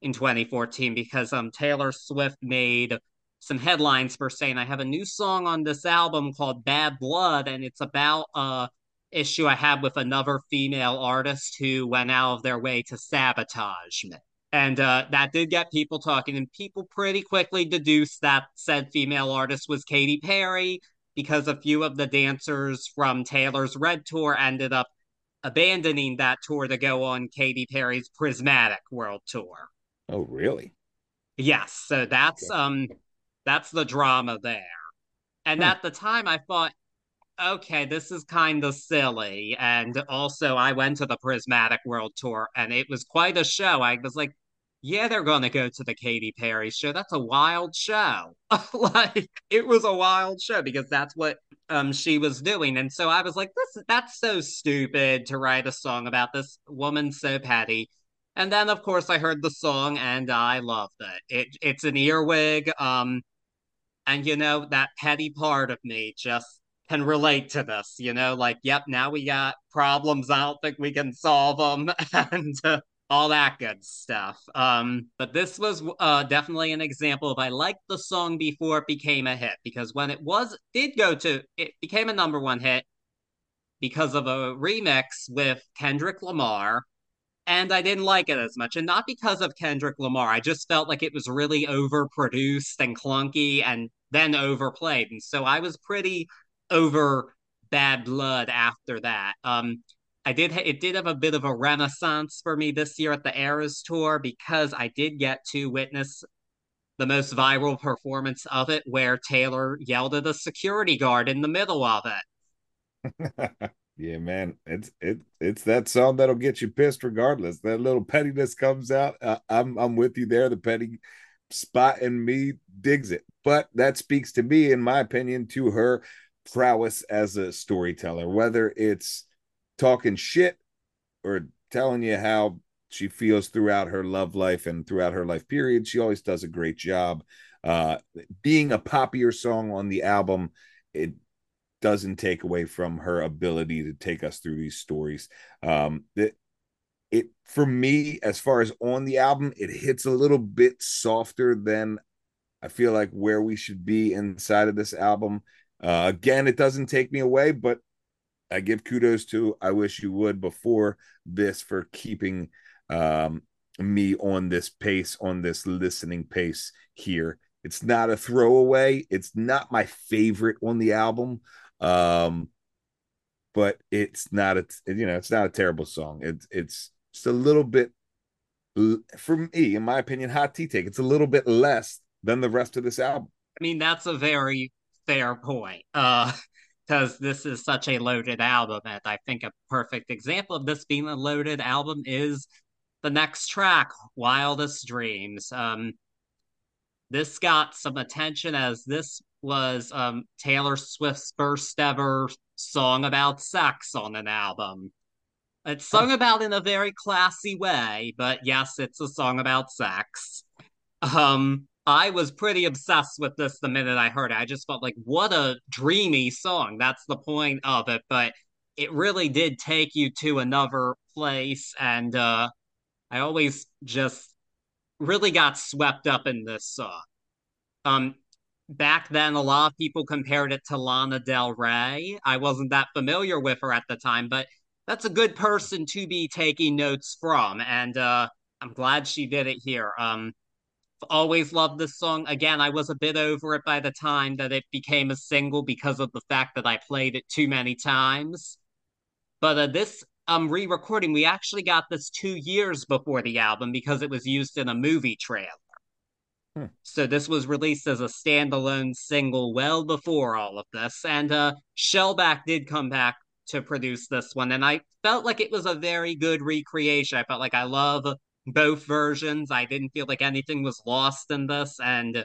in 2014 because um Taylor Swift made some headlines for saying I have a new song on this album called Bad Blood and it's about a issue I had with another female artist who went out of their way to sabotage me. And uh, that did get people talking, and people pretty quickly deduced that said female artist was Katy Perry because a few of the dancers from Taylor's Red Tour ended up abandoning that tour to go on Katy Perry's Prismatic World Tour. Oh, really? Yes. So that's okay. um that's the drama there. And at the time I thought, okay, this is kind of silly. And also I went to the Prismatic World Tour and it was quite a show. I was like, yeah, they're going to go to the Katy Perry show. That's a wild show. like it was a wild show because that's what um she was doing. And so I was like, this that's so stupid to write a song about this woman so petty. And then of course I heard the song and I loved it. It it's an earwig. Um and you know, that petty part of me just can relate to this, you know, like, yep, now we got problems. I don't think we can solve them. and uh, all that good stuff. Um, but this was uh, definitely an example of I liked the song before it became a hit because when it was did go to it became a number one hit because of a remix with Kendrick Lamar. And I didn't like it as much. And not because of Kendrick Lamar. I just felt like it was really overproduced and clunky and then overplayed. And so I was pretty over bad blood after that. Um, I did it did have a bit of a renaissance for me this year at the Eras tour because I did get to witness the most viral performance of it where Taylor yelled at a security guard in the middle of it. yeah, man, it's it it's that song that'll get you pissed regardless. That little pettiness comes out. Uh, I'm I'm with you there. The petty spot in me digs it, but that speaks to me, in my opinion, to her prowess as a storyteller. Whether it's talking shit or telling you how she feels throughout her love life and throughout her life period. She always does a great job. Uh, being a poppier song on the album, it doesn't take away from her ability to take us through these stories. Um, it, it for me, as far as on the album, it hits a little bit softer than I feel like where we should be inside of this album. Uh, again, it doesn't take me away, but I give kudos to I wish you would before this for keeping um, me on this pace, on this listening pace here. It's not a throwaway. It's not my favorite on the album. Um, but it's not a you know, it's not a terrible song. It's it's just a little bit for me, in my opinion, hot tea take. It's a little bit less than the rest of this album. I mean, that's a very fair point. Uh because this is such a loaded album. And I think a perfect example of this being a loaded album is the next track, Wildest Dreams. Um, this got some attention as this was um, Taylor Swift's first ever song about sex on an album. It's sung about in a very classy way, but yes, it's a song about sex. Um, I was pretty obsessed with this the minute I heard it. I just felt like, what a dreamy song. That's the point of it. But it really did take you to another place. And uh, I always just really got swept up in this song. Um, back then, a lot of people compared it to Lana Del Rey. I wasn't that familiar with her at the time, but that's a good person to be taking notes from. And uh, I'm glad she did it here. Um, always loved this song. Again, I was a bit over it by the time that it became a single because of the fact that I played it too many times. But uh, this um re-recording, we actually got this two years before the album because it was used in a movie trailer. Hmm. So this was released as a standalone single well before all of this, and uh, Shellback did come back to produce this one, and I felt like it was a very good recreation. I felt like I love both versions. I didn't feel like anything was lost in this, and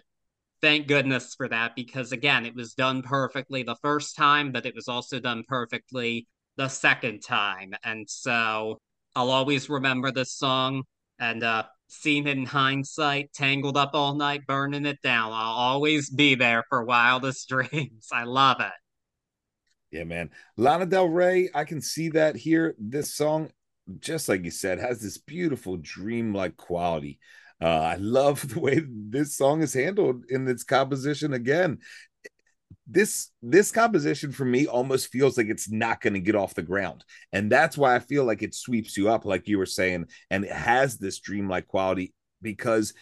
thank goodness for that because again, it was done perfectly the first time, but it was also done perfectly the second time. And so I'll always remember this song and uh seen in hindsight, tangled up all night, burning it down. I'll always be there for wildest dreams. I love it. Yeah, man. Lana Del Rey, I can see that here. This song just like you said, has this beautiful dreamlike quality. Uh, I love the way this song is handled in its composition. Again, this this composition for me almost feels like it's not going to get off the ground, and that's why I feel like it sweeps you up, like you were saying, and it has this dreamlike quality because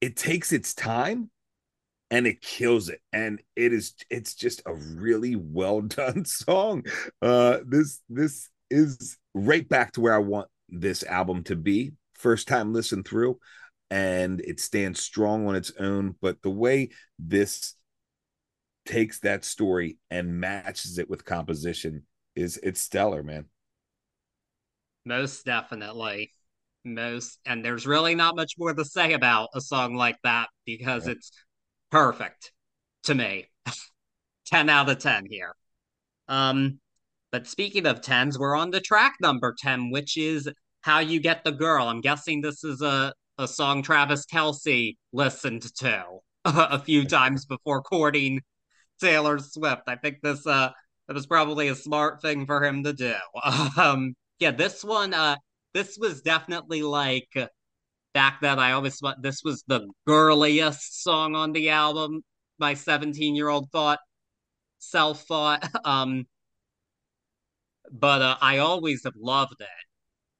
it takes its time and it kills it and it is it's just a really well done song uh this this is right back to where I want this album to be. First time listen through, and it stands strong on its own. But the way this takes that story and matches it with composition is it's stellar, man. Most definitely. Most and there's really not much more to say about a song like that because yeah. it's perfect to me. 10 out of 10 here. Um but speaking of tens, we're on the track number 10, which is How You Get the Girl. I'm guessing this is a, a song Travis Kelce listened to a few times before courting Taylor Swift. I think this uh that was probably a smart thing for him to do. Um yeah, this one uh this was definitely like back then I always thought this was the girliest song on the album. My 17 year old thought self thought. Um but uh, I always have loved it.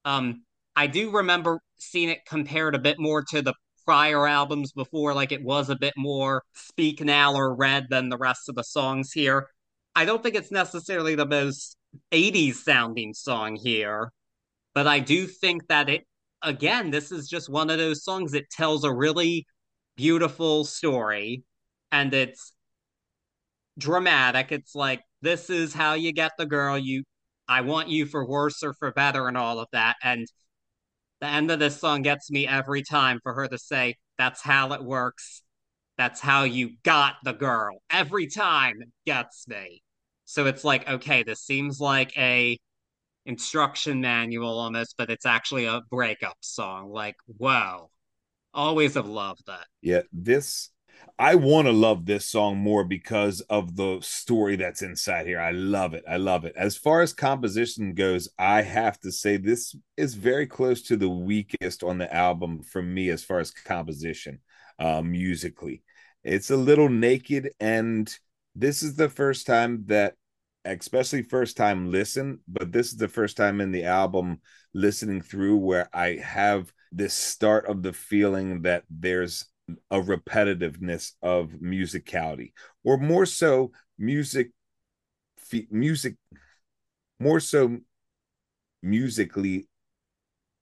Um, I do remember seeing it compared a bit more to the prior albums before, like it was a bit more speak now or red than the rest of the songs here. I don't think it's necessarily the most 80s sounding song here, but I do think that it, again, this is just one of those songs that tells a really beautiful story and it's dramatic. It's like, this is how you get the girl you I want you for worse or for better and all of that. And the end of this song gets me every time for her to say, that's how it works. That's how you got the girl. Every time it gets me. So it's like, okay, this seems like a instruction manual almost, but it's actually a breakup song. Like, whoa. Always have loved that. Yeah, this I want to love this song more because of the story that's inside here. I love it. I love it. As far as composition goes, I have to say this is very close to the weakest on the album for me as far as composition uh, musically. It's a little naked, and this is the first time that, especially first time listen, but this is the first time in the album listening through where I have this start of the feeling that there's a repetitiveness of musicality or more so music music more so musically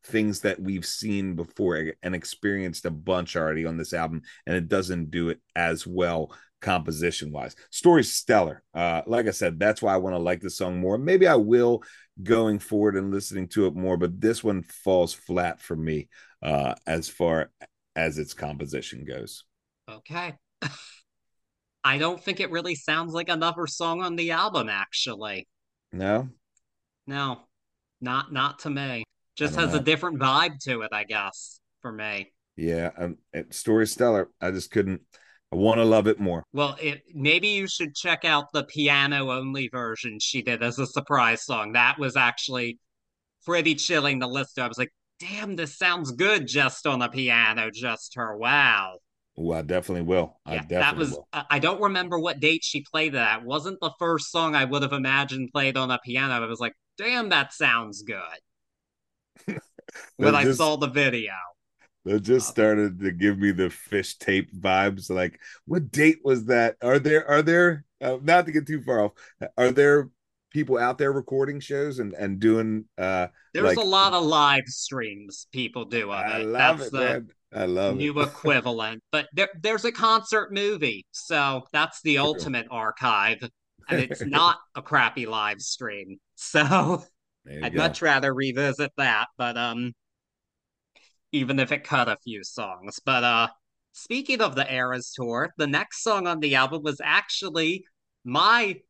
things that we've seen before and experienced a bunch already on this album, and it doesn't do it as well composition wise. Story's stellar. Uh, like I said, that's why I want to like the song more. Maybe I will going forward and listening to it more, but this one falls flat for me uh, as far as its composition goes. Okay. I don't think it really sounds like another song on the album, actually. No. No, not not to me. Just has know. a different vibe to it, I guess, for me. Yeah, um, story stellar. I just couldn't. I want to love it more. Well, it, maybe you should check out the piano only version she did as a surprise song. That was actually pretty chilling to listen to. I was like, damn, this sounds good just on the piano, just her. Wow. Oh, I definitely will. Yeah, I definitely that was. Will. I don't remember what date she played that. It wasn't the first song I would have imagined played on a piano. I was like, damn, that sounds good. when I saw the video. That just started to give me the Phish tape vibes. Like, what date was that? Are there are there uh, not to get too far off? Are there people out there recording shows and and doing? uh There's like, a lot of live streams people do of I it. love that's it, the man. I love new it. equivalent. But there, there's a concert movie, so that's the True. ultimate archive, and it's not a crappy live stream. So I'd go. much rather revisit that. But um even if it cut a few songs. But uh speaking of the Eras tour, the next song on the album was actually my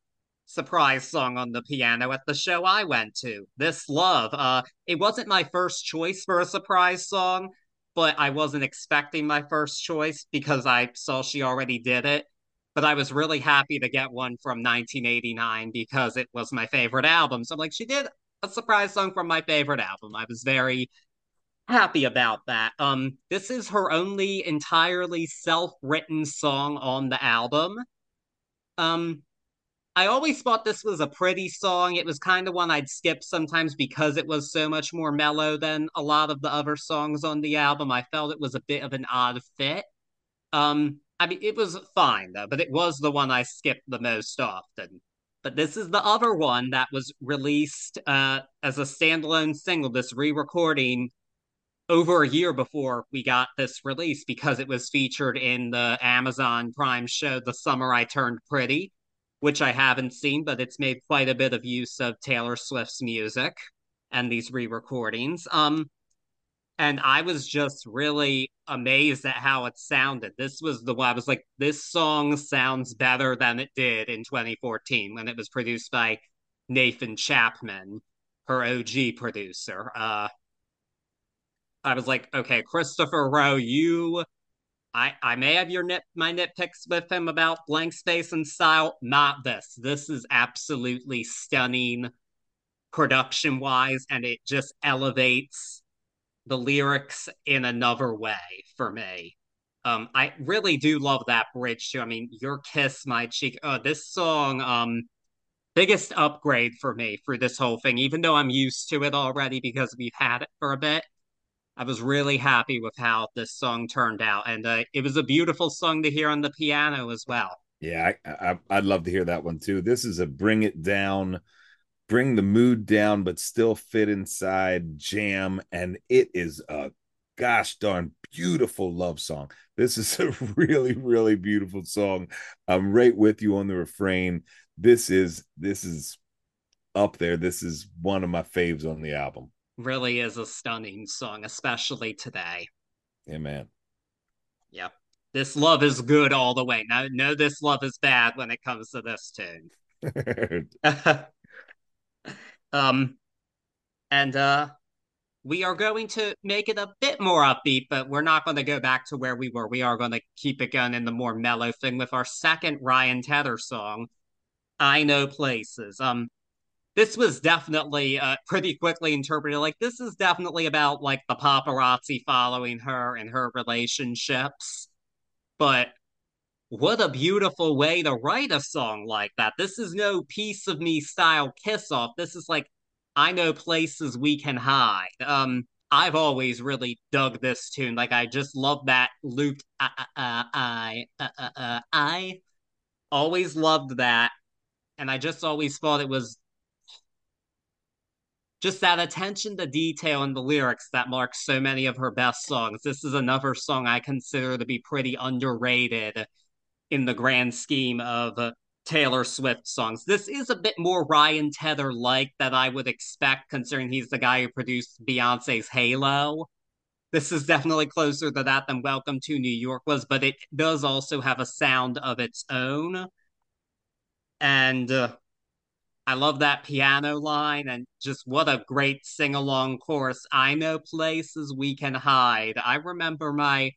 surprise song on the piano at the show I went to. This Love. Uh it wasn't my first choice for a surprise song, but I wasn't expecting my first choice because I saw she already did it. But I was really happy to get one from 1989 because it was my favorite album. So I'm like, she did a surprise song from my favorite album. I was very happy about that. Um, this is her only entirely self-written song on the album. Um, I always thought this was a pretty song. It was kind of one I'd skip sometimes because it was so much more mellow than a lot of the other songs on the album. I felt it was a bit of an odd fit. Um, I mean, it was fine though, but it was the one I skipped the most often. But this is the other one that was released uh, as a standalone single, this re recording over a year before we got this release because it was featured in the Amazon Prime show The Summer I Turned Pretty, which I haven't seen, but it's made quite a bit of use of Taylor Swift's music and these re-recordings. Um and I was just really amazed at how it sounded. This was the one I was like, this song sounds better than it did in 2014 when it was produced by Nathan Chapman, her OG producer. Uh I was like, okay, Christopher Rowe, you I I may have your nit my nitpicks with him about blank space and style. Not this. This is absolutely stunning production wise, and it just elevates the lyrics in another way for me. Um, I really do love that bridge too. I mean, your kiss, my cheek. Oh, this song, um, biggest upgrade for me for this whole thing. Even though I'm used to it already because we've had it for a bit, I was really happy with how this song turned out, and uh, it was a beautiful song to hear on the piano as well. Yeah, I, I, would love to hear that one too. This is a bring it down, bring the mood down, but still fit inside jam, and it is a gosh darn beautiful love song. This is a really, really beautiful song. I'm right with you on the refrain. This is this is up there. This is one of my faves on the album really is a stunning song, especially today. Amen. Yep. This love is good all the way. No, no, this love is bad when it comes to this tune. um, and uh, we are going to make it a bit more upbeat, but we're not going to go back to where we were. We are going to keep it going in the more mellow thing with our second Ryan Tedder song, "I Know Places." Um, this was definitely uh, pretty quickly interpreted like this is definitely about like the paparazzi following her and her relationships. But what a beautiful way to write a song like that. This is no piece of me style kiss off. This is like i know places we can hide. Um i've always really dug this tune. Like i just love that loop uh, uh, i uh, uh, uh, i. Always loved that. And i just always thought it was just that attention to detail in the lyrics that marks so many of her best songs. This is another song I consider to be pretty underrated in the grand scheme of Taylor Swift songs. This is a bit more Ryan Tedder like that I would expect, considering he's the guy who produced Beyonce's Halo. This is definitely closer to that than Welcome to New York was, but it does also have a sound of its own. And uh, I love that piano line and just what a great sing along chorus. I know places we can hide. I remember my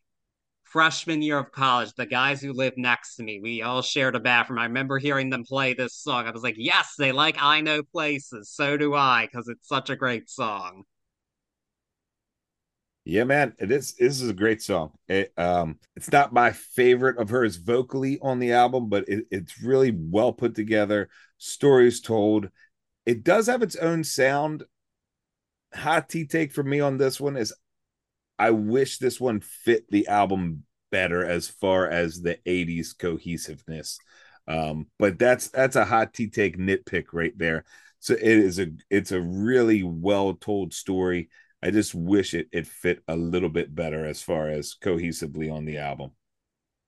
freshman year of college, the guys who lived next to me, we all shared a bathroom. I remember hearing them play this song. I was like, yes, they like I Know Places. So do I, because it's such a great song. Yeah, man, it is. This is a great song. It, um, it's not my favorite of hers vocally on the album, but it, it's really well put together. Stories told. It does have its own sound. Hot tea take for me on this one is, I wish this one fit the album better as far as the '80s cohesiveness. Um, but that's that's a hot tea take nitpick right there. So it is a it's a really well told story I just wish it it fit a little bit better as far as cohesively on the album.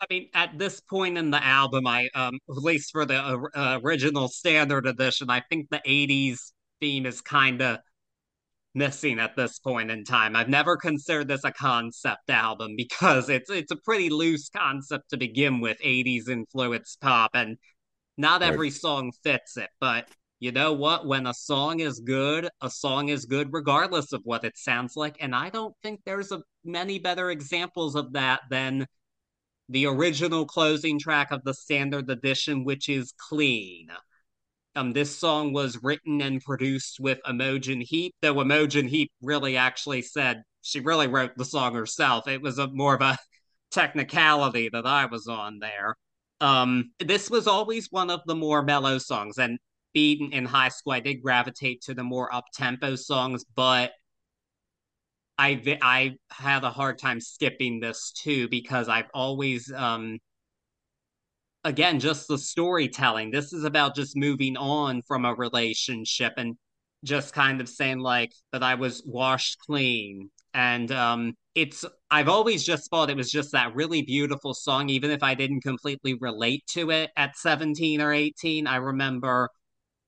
I mean, at this point in the album, I um, at least for the uh, original standard edition, I think the '80s theme is kind of missing at this point in time. I've never considered this a concept album because it's it's a pretty loose concept to begin with, '80s influence pop, and not every right. song fits it. But you know what? When a song is good, a song is good regardless of what it sounds like. And I don't think there's a, many better examples of that than the original closing track of the standard edition, which is Clean. Um, this song was written and produced with Imogen Heap, though Imogen Heap really actually said she really wrote the song herself. It was a more of a technicality that I was on there. Um, this was always one of the more mellow songs, and beat in high school, I did gravitate to the more up tempo songs, but I I had a hard time skipping this too because I've always um again just the storytelling. This is about just moving on from a relationship and just kind of saying like that I was washed clean. And um it's I've always just thought it was just that really beautiful song even if I didn't completely relate to it at 17 or 18 I remember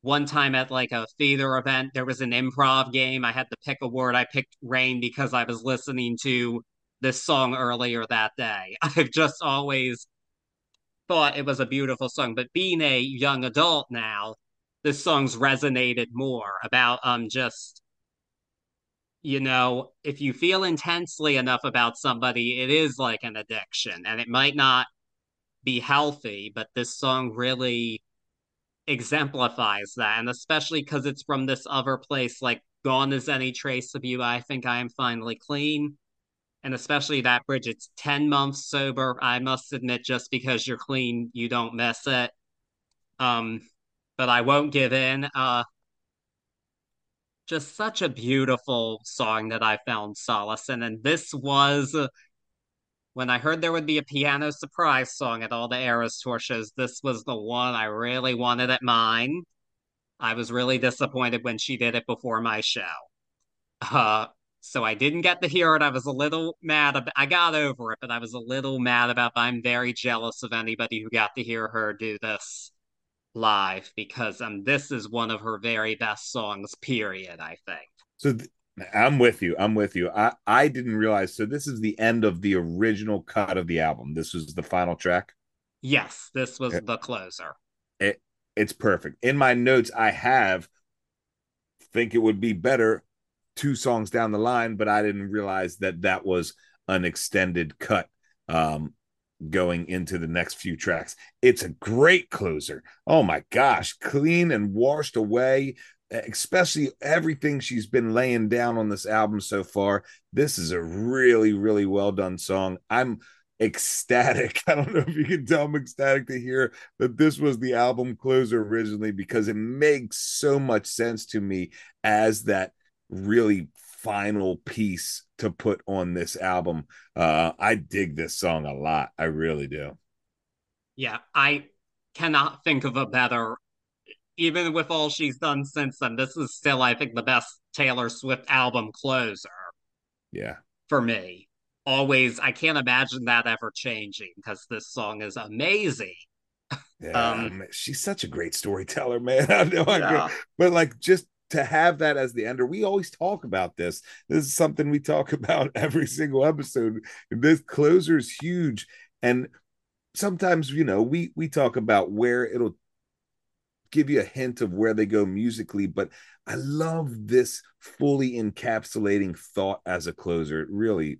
one time at like a theater event, there was an improv game. I had to pick a word. I picked rain because I was listening to this song earlier that day. I've just always thought it was a beautiful song, but being a young adult now, this song's resonated more about um just you know, if you feel intensely enough about somebody, it is like an addiction and it might not be healthy, but this song really exemplifies that, and especially because it's from this other place, like gone is any trace of you. I think I am finally clean, and especially that bridge. It's ten months sober. I must admit, just because you're clean, you don't miss it. Um, but I won't give in. Uh, just such a beautiful song that I found solace in, and this was when I heard there would be a piano surprise song at all the Eras tour shows, this was the one I really wanted at mine. I was really disappointed when she did it before my show. Uh, so I didn't get to hear it. I was a little mad. About, I got over it, but I was a little mad about. I'm very jealous of anybody who got to hear her do this live because um, this is one of her very best songs. Period. I think. So th- I'm with you. I'm with you. I I didn't realize. So this is the end of the original cut of the album. This was the final track. Yes, this was it, the closer. It it's perfect. In my notes, I have think it would be better two songs down the line, but I didn't realize that that was an extended cut um, going into the next few tracks. It's a great closer. Oh my gosh, clean and washed away especially everything she's been laying down on this album so far. This is a really, really well done song. I'm ecstatic. I don't know if you can tell I'm ecstatic to hear that this was the album closer originally because it makes so much sense to me as that really final piece to put on this album. Uh, I dig this song a lot. I really do. Yeah, I cannot think of a better even with all she's done since then, this is still, I think, the best Taylor Swift album closer. Yeah. For me. Always, I can't imagine that ever changing because this song is amazing. Yeah, um, she's such a great storyteller, man. I know, yeah. but like just to have that as the ender, we always talk about this. This is something we talk about every single episode. This closer is huge, and sometimes you know we we talk about where it'll give you a hint of where they go musically, but I love this fully encapsulating thought as a closer. It really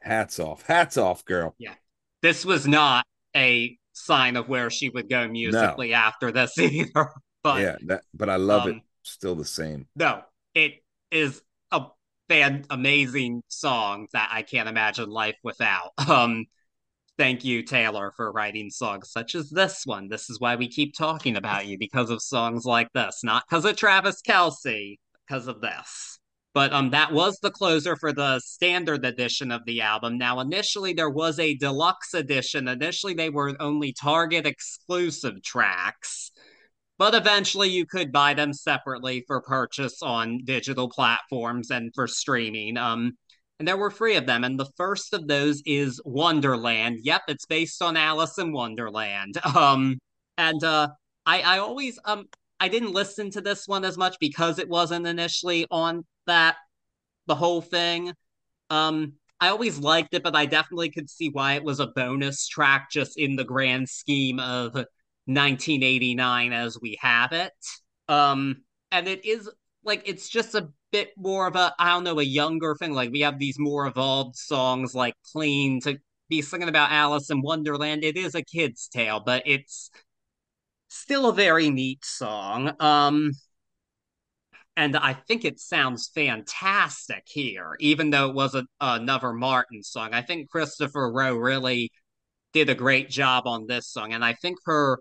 hats off. Hats off, girl. Yeah. This was not a sign of where she would go musically no. after this either. But yeah, that but I love um, it still the same. No, it is a fan amazing song that I can't imagine life without. Um thank you, Taylor, for writing songs such as this one. This is why we keep talking about you because of songs like this, not because of Travis Kelce, because of this. But um, that was the closer for the standard edition of the album. Now, initially there was a deluxe edition. Initially, they were only Target exclusive tracks, but eventually you could buy them separately for purchase on digital platforms and for streaming. Um, and there were three of them. And the first of those is Wonderland. Yep, it's based on Alice in Wonderland. Um, and uh, I, I always um, I didn't listen to this one as much because it wasn't initially on that the whole thing. Um, I always liked it, but I definitely could see why it was a bonus track just in the grand scheme of 1989 as we have it. Um, and it is like it's just a bit more of a I don't know a younger thing. Like we have these more evolved songs like Clean to be singing about Alice in Wonderland. It is a kid's tale, but it's still a very neat song. Um and I think it sounds fantastic here, even though it was a, another Martin song. I think Christopher Rowe really did a great job on this song, and I think her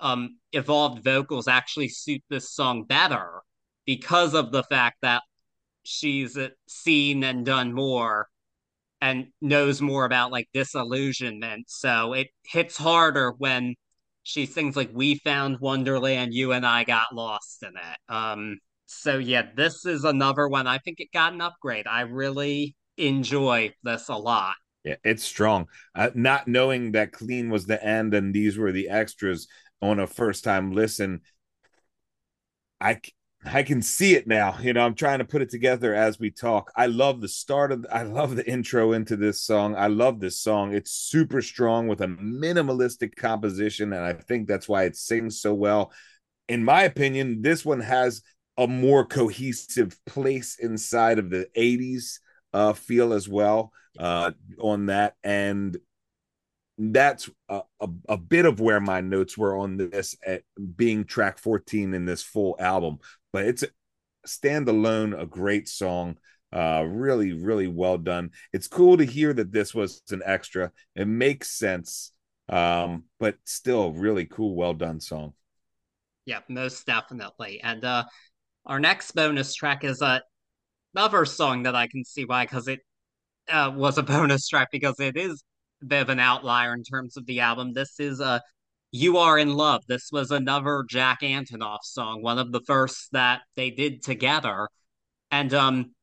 um, evolved vocals actually suit this song better because of the fact that she's seen and done more and knows more about like disillusionment. So it hits harder when she sings like "We found Wonderland, you and I got lost in it." Um, so yeah, this is another one. I think it got an upgrade. I really enjoy this a lot. Yeah, it's strong. Uh, not knowing that clean was the end and these were the extras on a first time listen, I I can see it now. You know, I'm trying to put it together as we talk. I love the start of I love the intro into this song. I love this song. It's super strong with a minimalistic composition and I think that's why it sings so well. In my opinion, this one has a more cohesive place inside of the 80s uh feel as well uh on that and that's a, a, a, bit of where my notes were on this at being track 14 in this full album but it's a standalone a great song uh really really well done. It's cool to hear that this was an extra. It makes sense um but still really cool well done song. Yeah most definitely. And uh our next bonus track is uh, another song that i can see why because it uh, was a bonus track because it is a bit of an outlier in terms of the album this is a you Are in Love. This was another Jack Antonoff song, one of the first that they did together. And um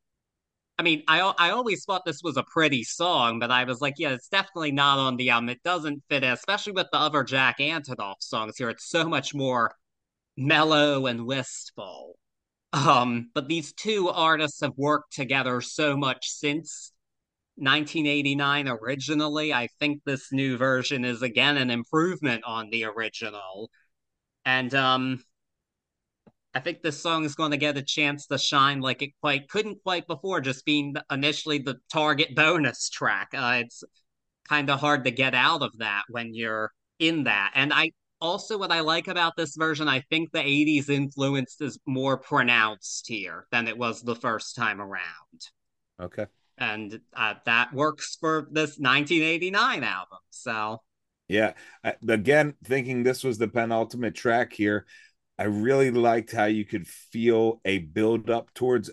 I mean, I I always thought this was a pretty song, but I was like, yeah, it's definitely not on the album. It doesn't fit, especially with the other Jack Antonoff songs here. It's so much more mellow and wistful. Um, but these two artists have worked together so much since 1989 originally. I think this new version is again an improvement on the original. And um I think this song is going to get a chance to shine like it quite couldn't quite before, just being initially the target bonus track. Uh, it's kind of hard to get out of that when you're in that. And I also what I like about this version, I think the 80s influence is more pronounced here than it was the first time around. Okay and uh, that works for this 1989 album. So, yeah, I, again, thinking this was the penultimate track here, I really liked how you could feel a build up towards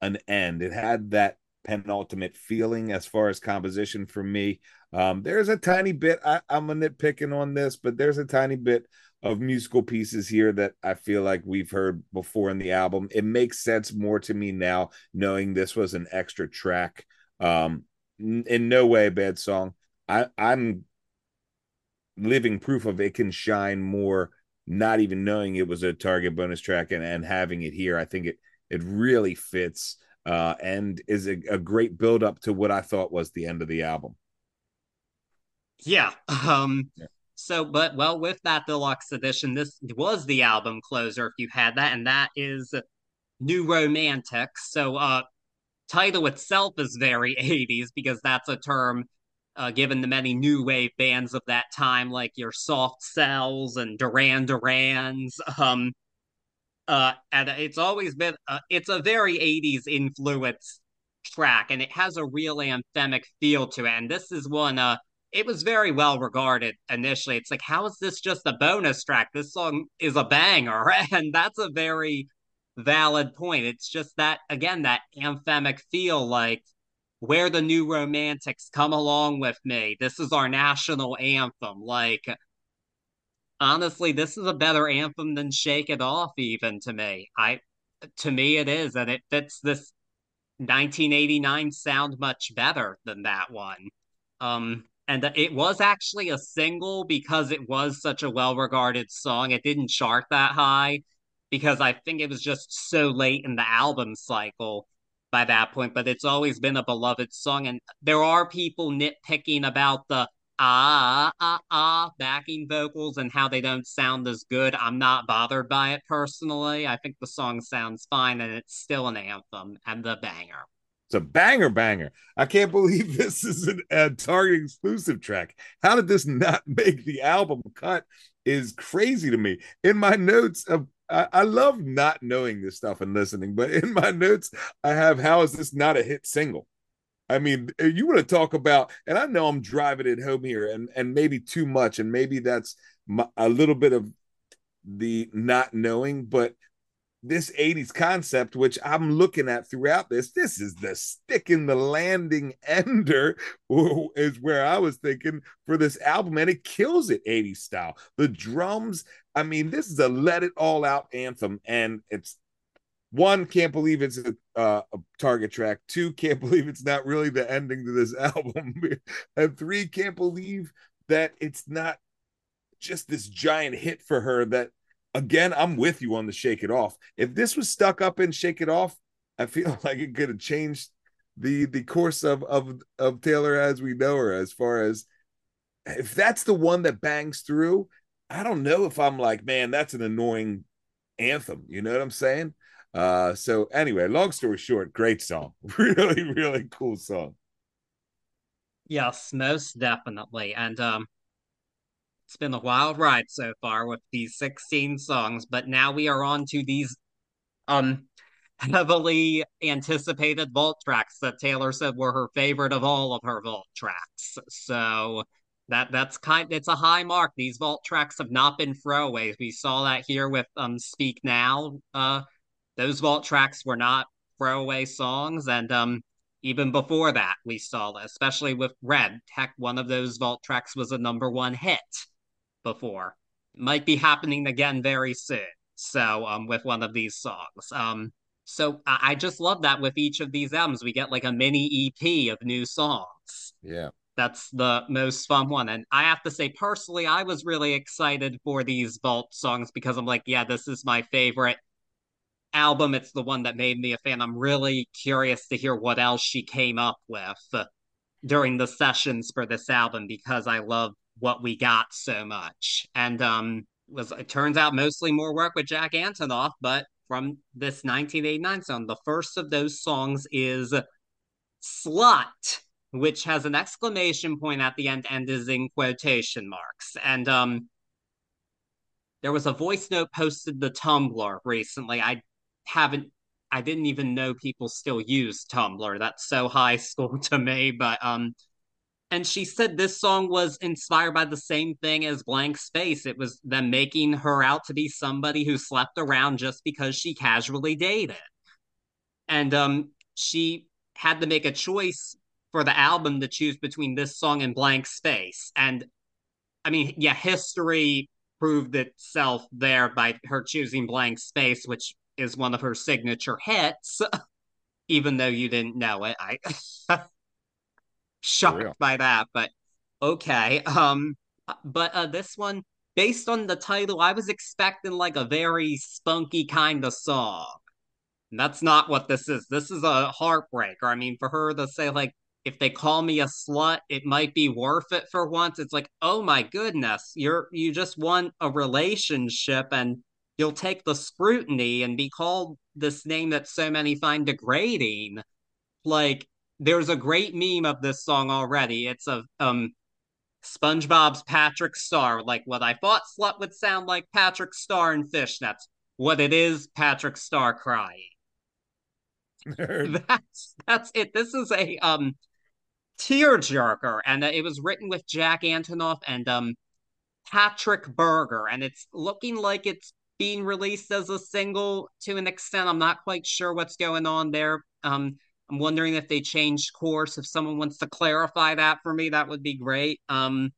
an end. It had that penultimate feeling as far as composition for me. Um, there's a tiny bit, I, I'm a nitpicking on this, but there's a tiny bit of musical pieces here that I feel like we've heard before in the album. It makes sense more to me now knowing this was an extra track. Um, in no way a bad song. I, I'm living proof of it can shine more, not even knowing it was a target bonus track and, and having it here. I think it it really fits uh, and is a, a great build up to what I thought was the end of the album. Yeah. Um, yeah. So, but well, with that deluxe edition, this was the album closer if you had that, and that is New Romantics. So, uh, title itself is very 80s because that's a term uh, given the many new wave bands of that time, like your Soft Cells and Duran Durans. Um, uh, and it's always been uh, it's a very 80s influence track, and it has a real anthemic feel to it. And this is one uh it was very well regarded initially. It's like, how is this just a bonus track? This song is a banger. And that's a very valid point. It's just that, again, that anthemic feel like where the new romantics come along with me. This is our national anthem. Like, honestly, this is a better anthem than Shake It Off, even to me. I, to me, it is. And it fits this 1989 sound much better than that one. Um, and it was actually a single because it was such a well-regarded song. It didn't chart that high because I think it was just so late in the album cycle by that point. But it's always been a beloved song, and there are people nitpicking about the ah ah ah backing vocals and how they don't sound as good. I'm not bothered by it personally. I think the song sounds fine, and it's still an anthem and the banger. It's a banger banger. I can't believe this is an, a Target exclusive track. How did this not make the album cut? Is crazy to me. In my notes of I, love not knowing this stuff and listening, but in my notes, I have how is this not a hit single? I mean, eh, you want to talk about, and I know I'm driving it home here, and and maybe too much, and maybe that's my, a little bit of the not knowing, but this 80s concept, which I'm looking at throughout this, this is the stick in the landing ender, is where I was thinking for this album, and it kills it 80s style. The drums, I mean, this is a let it all out anthem, and it's one can't believe it's a, uh, a target track. Two can't believe it's not really the ending to this album, and three can't believe that it's not just this giant hit for her that again, I'm with you on the shake it off. If this was stuck up in shake it off, I feel like it could have changed the the course of of of Taylor as we know her. As far as if that's the one that bangs through, I don't know if I'm like, man, that's an annoying anthem. You know what I'm saying? Uh, so anyway, long story short, great song, really, really cool song. Yes, most definitely, and um, it's been a wild ride so far with these 16 songs, but now we are on to these um heavily anticipated vault tracks that Taylor said were her favorite of all of her vault tracks. So that that's kind it's a high mark. These vault tracks have not been throwaways. We saw that here with um Speak Now. Uh those vault tracks were not throwaway songs and um even before that we saw especially with Red. Heck, one of those vault tracks was a number one hit before. Might be happening again very soon. So, um, with one of these songs. Um, so I, I just love that with each of these albums, we get like a mini EP of new songs. Yeah. That's the most fun one. And I have to say, personally, I was really excited for these Vault songs because I'm like, yeah, this is my favorite album. It's the one that made me a fan. I'm really curious to hear what else she came up with during the sessions for this album because I love what we got so much. And um was it turns out mostly more work with Jack Antonoff, but from this 1989 song, the first of those songs is Slut, which has an exclamation point at the end and is in quotation marks. And um there was a voice note posted to Tumblr recently. I haven't I didn't even know people still use Tumblr. That's so high school to me, but um and she said this song was inspired by the same thing as Blank Space. It was them making her out to be somebody who slept around just because she casually dated. And um, she had to make a choice for the album to choose between this song and Blank Space. And I mean, yeah, history proved itself there by her choosing Blank Space, which is one of her signature hits, even though you didn't know it. I shocked by that, but okay. Um, but uh, this one, based on the title, I was expecting like a very spunky kind of song. And that's not what this is. This is a heartbreaker. I mean, for her to say like, if they call me a slut, it might be worth it for once. It's like, oh my goodness, you're you just want a relationship and you'll take the scrutiny and be called this name that so many find degrading. Like, there's a great meme of this song already. It's a um SpongeBob's Patrick Star, like what I thought slut would sound like Patrick Star and fishnets. What it is, Patrick Star crying. that's that's it. This is a um tearjerker, and uh, it was written with Jack Antonoff and um Patrik Berger, and it's looking like it's being released as a single to an extent. I'm not quite sure what's going on there. Um, I'm wondering if they changed course. If someone wants to clarify that for me, that would be great. Um,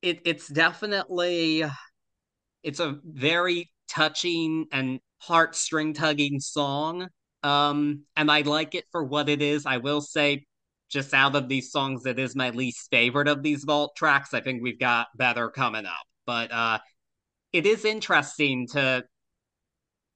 it it's definitely it's a very touching and heartstring tugging song. Um, and I like it for what it is. I will say, just out of these songs, it is my least favorite of these vault tracks. I think we've got better coming up, but uh, it is interesting to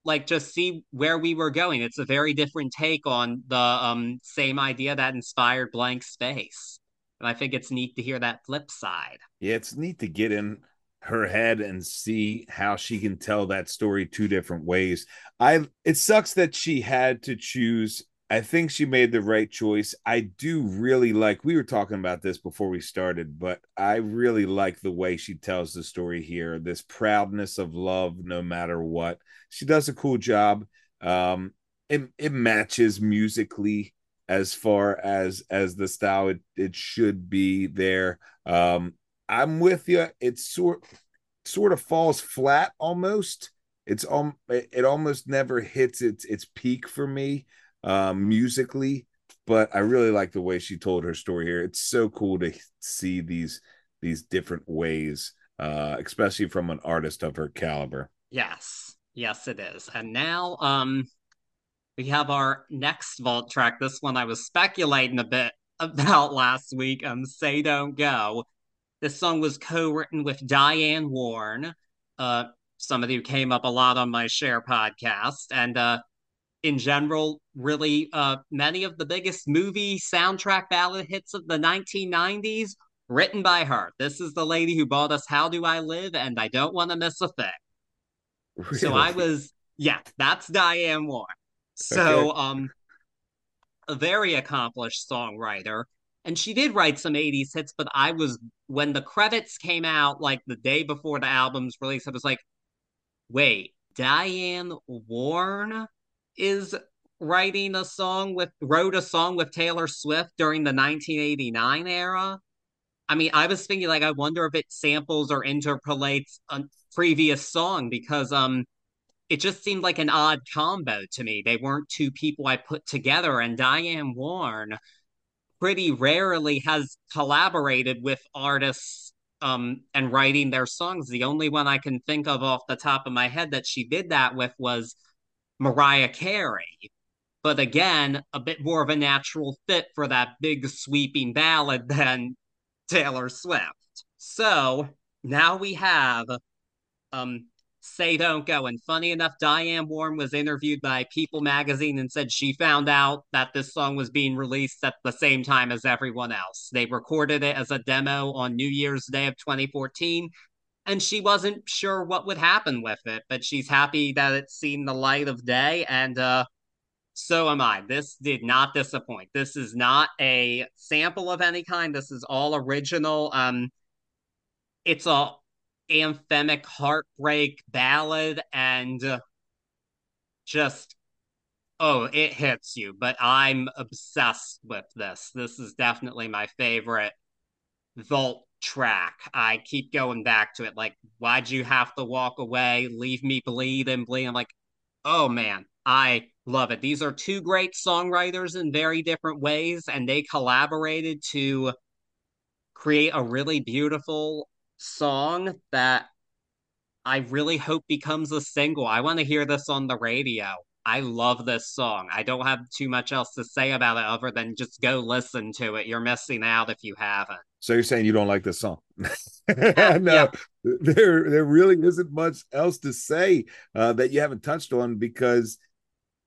like just see where we were going. It's a very different take on the um, same idea that inspired Blank Space. And I think it's neat to hear that flip side. Yeah, it's neat to get in her head and see how she can tell that story two different ways. I it sucks that she had to choose. I think she made the right choice. I do really like we were talking about this before we started, but I really like the way she tells the story here. This proudness of love no matter what. She does a cool job. Um it, it matches musically as far as as the style it, it should be there. Um I'm with you. It's sort sort of falls flat almost. It's um it almost never hits its its peak for me um musically, but I really like the way she told her story here. It's so cool to see these these different ways uh especially from an artist of her caliber. Yes. Yes it is. And now um we have our next vault track. This one I was speculating a bit about last week. Um, Say Don't Go. This song was co-written with Diane Warren, uh, somebody who came up a lot on my Cher podcast, and uh, in general, really uh, many of the biggest movie soundtrack ballad hits of the 1990s written by her. This is the lady who bought us How Do I Live and I Don't Want to Miss a Thing. Really? So I was, yeah, that's Diane Warren. So, okay. um, a very accomplished songwriter and she did write some 80s hits but i was when the credits came out like the day before the album's release i was like wait diane warren is writing a song with wrote a song with taylor swift during the 1989 era i mean i was thinking like i wonder if it samples or interpolates a previous song because um it just seemed like an odd combo to me they weren't two people i put together and diane warren pretty rarely has collaborated with artists um, and writing their songs. The only one I can think of off the top of my head that she did that with was Mariah Carey. But again, a bit more of a natural fit for that big sweeping ballad than Taylor Swift. So now we have um, say don't go. And funny enough, Diane Warren was interviewed by People magazine and said she found out that this song was being released at the same time as everyone else. They recorded it as a demo on New Year's Day of 2014, and she wasn't sure what would happen with it, but she's happy that it's seen the light of day. And uh, so am I. This did not disappoint. This is not a sample of any kind. This is all original. Um, it's a anthemic heartbreak ballad and just oh it hits you but i'm obsessed with this this is definitely my favorite vault track i keep going back to it like why'd you have to walk away leave me bleed and bleed i'm like oh man i love it these are two great songwriters in very different ways and they collaborated to create a really beautiful song that I really hope becomes a single. I want to hear this on the radio. I love this song. I don't have too much else to say about it other than just go listen to it. You're missing out if you haven't. So you're saying you don't like this song? no, yeah. there there really isn't much else to say uh, that you haven't touched on because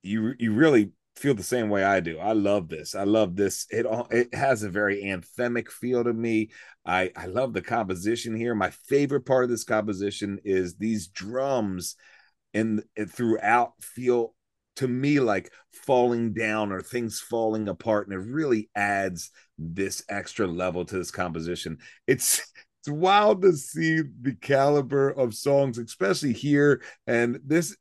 you you really feel the same way I do. I love this. I love this. It all it has a very anthemic feel to me. I I love the composition here. My favorite part of this composition is these drums and throughout feel to me like falling down or things falling apart and it really adds this extra level to this composition. It's it's wild to see the caliber of songs especially here and this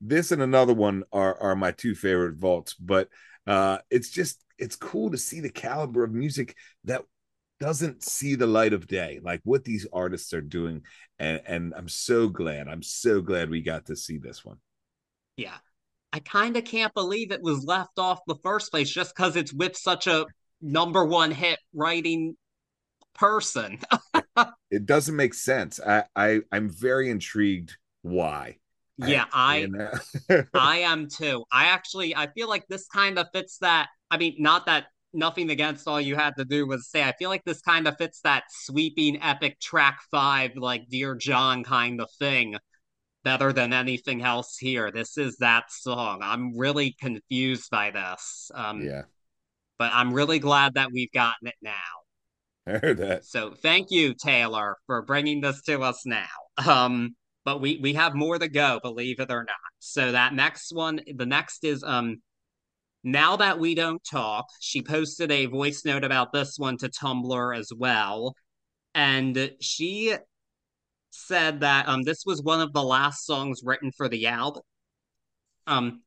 this and another one are are my two favorite vaults but uh it's just it's cool to see the caliber of music that doesn't see the light of day like what these artists are doing and and i'm so glad i'm so glad we got to see this one yeah i kind of can't believe it was left off the first place just because it's with such a number one hit writing person it doesn't make sense i i i'm very intrigued why yeah, I uh, I am too. I actually I feel like this kind of fits that. I mean, not that nothing against all you had to do was say. I feel like this kind of fits that sweeping epic track five, like Dear John kind of thing, better than anything else here. This is that song. I'm really confused by this. Um, yeah, but I'm really glad that we've gotten it now. I heard that. So thank you, Taylor, for bringing this to us now. Um, but we we have more to go, believe it or not. So that next one, the next is um now that we don't talk. She posted a voice note about this one to Tumblr as well, and she said that um this was one of the last songs written for the album. Um,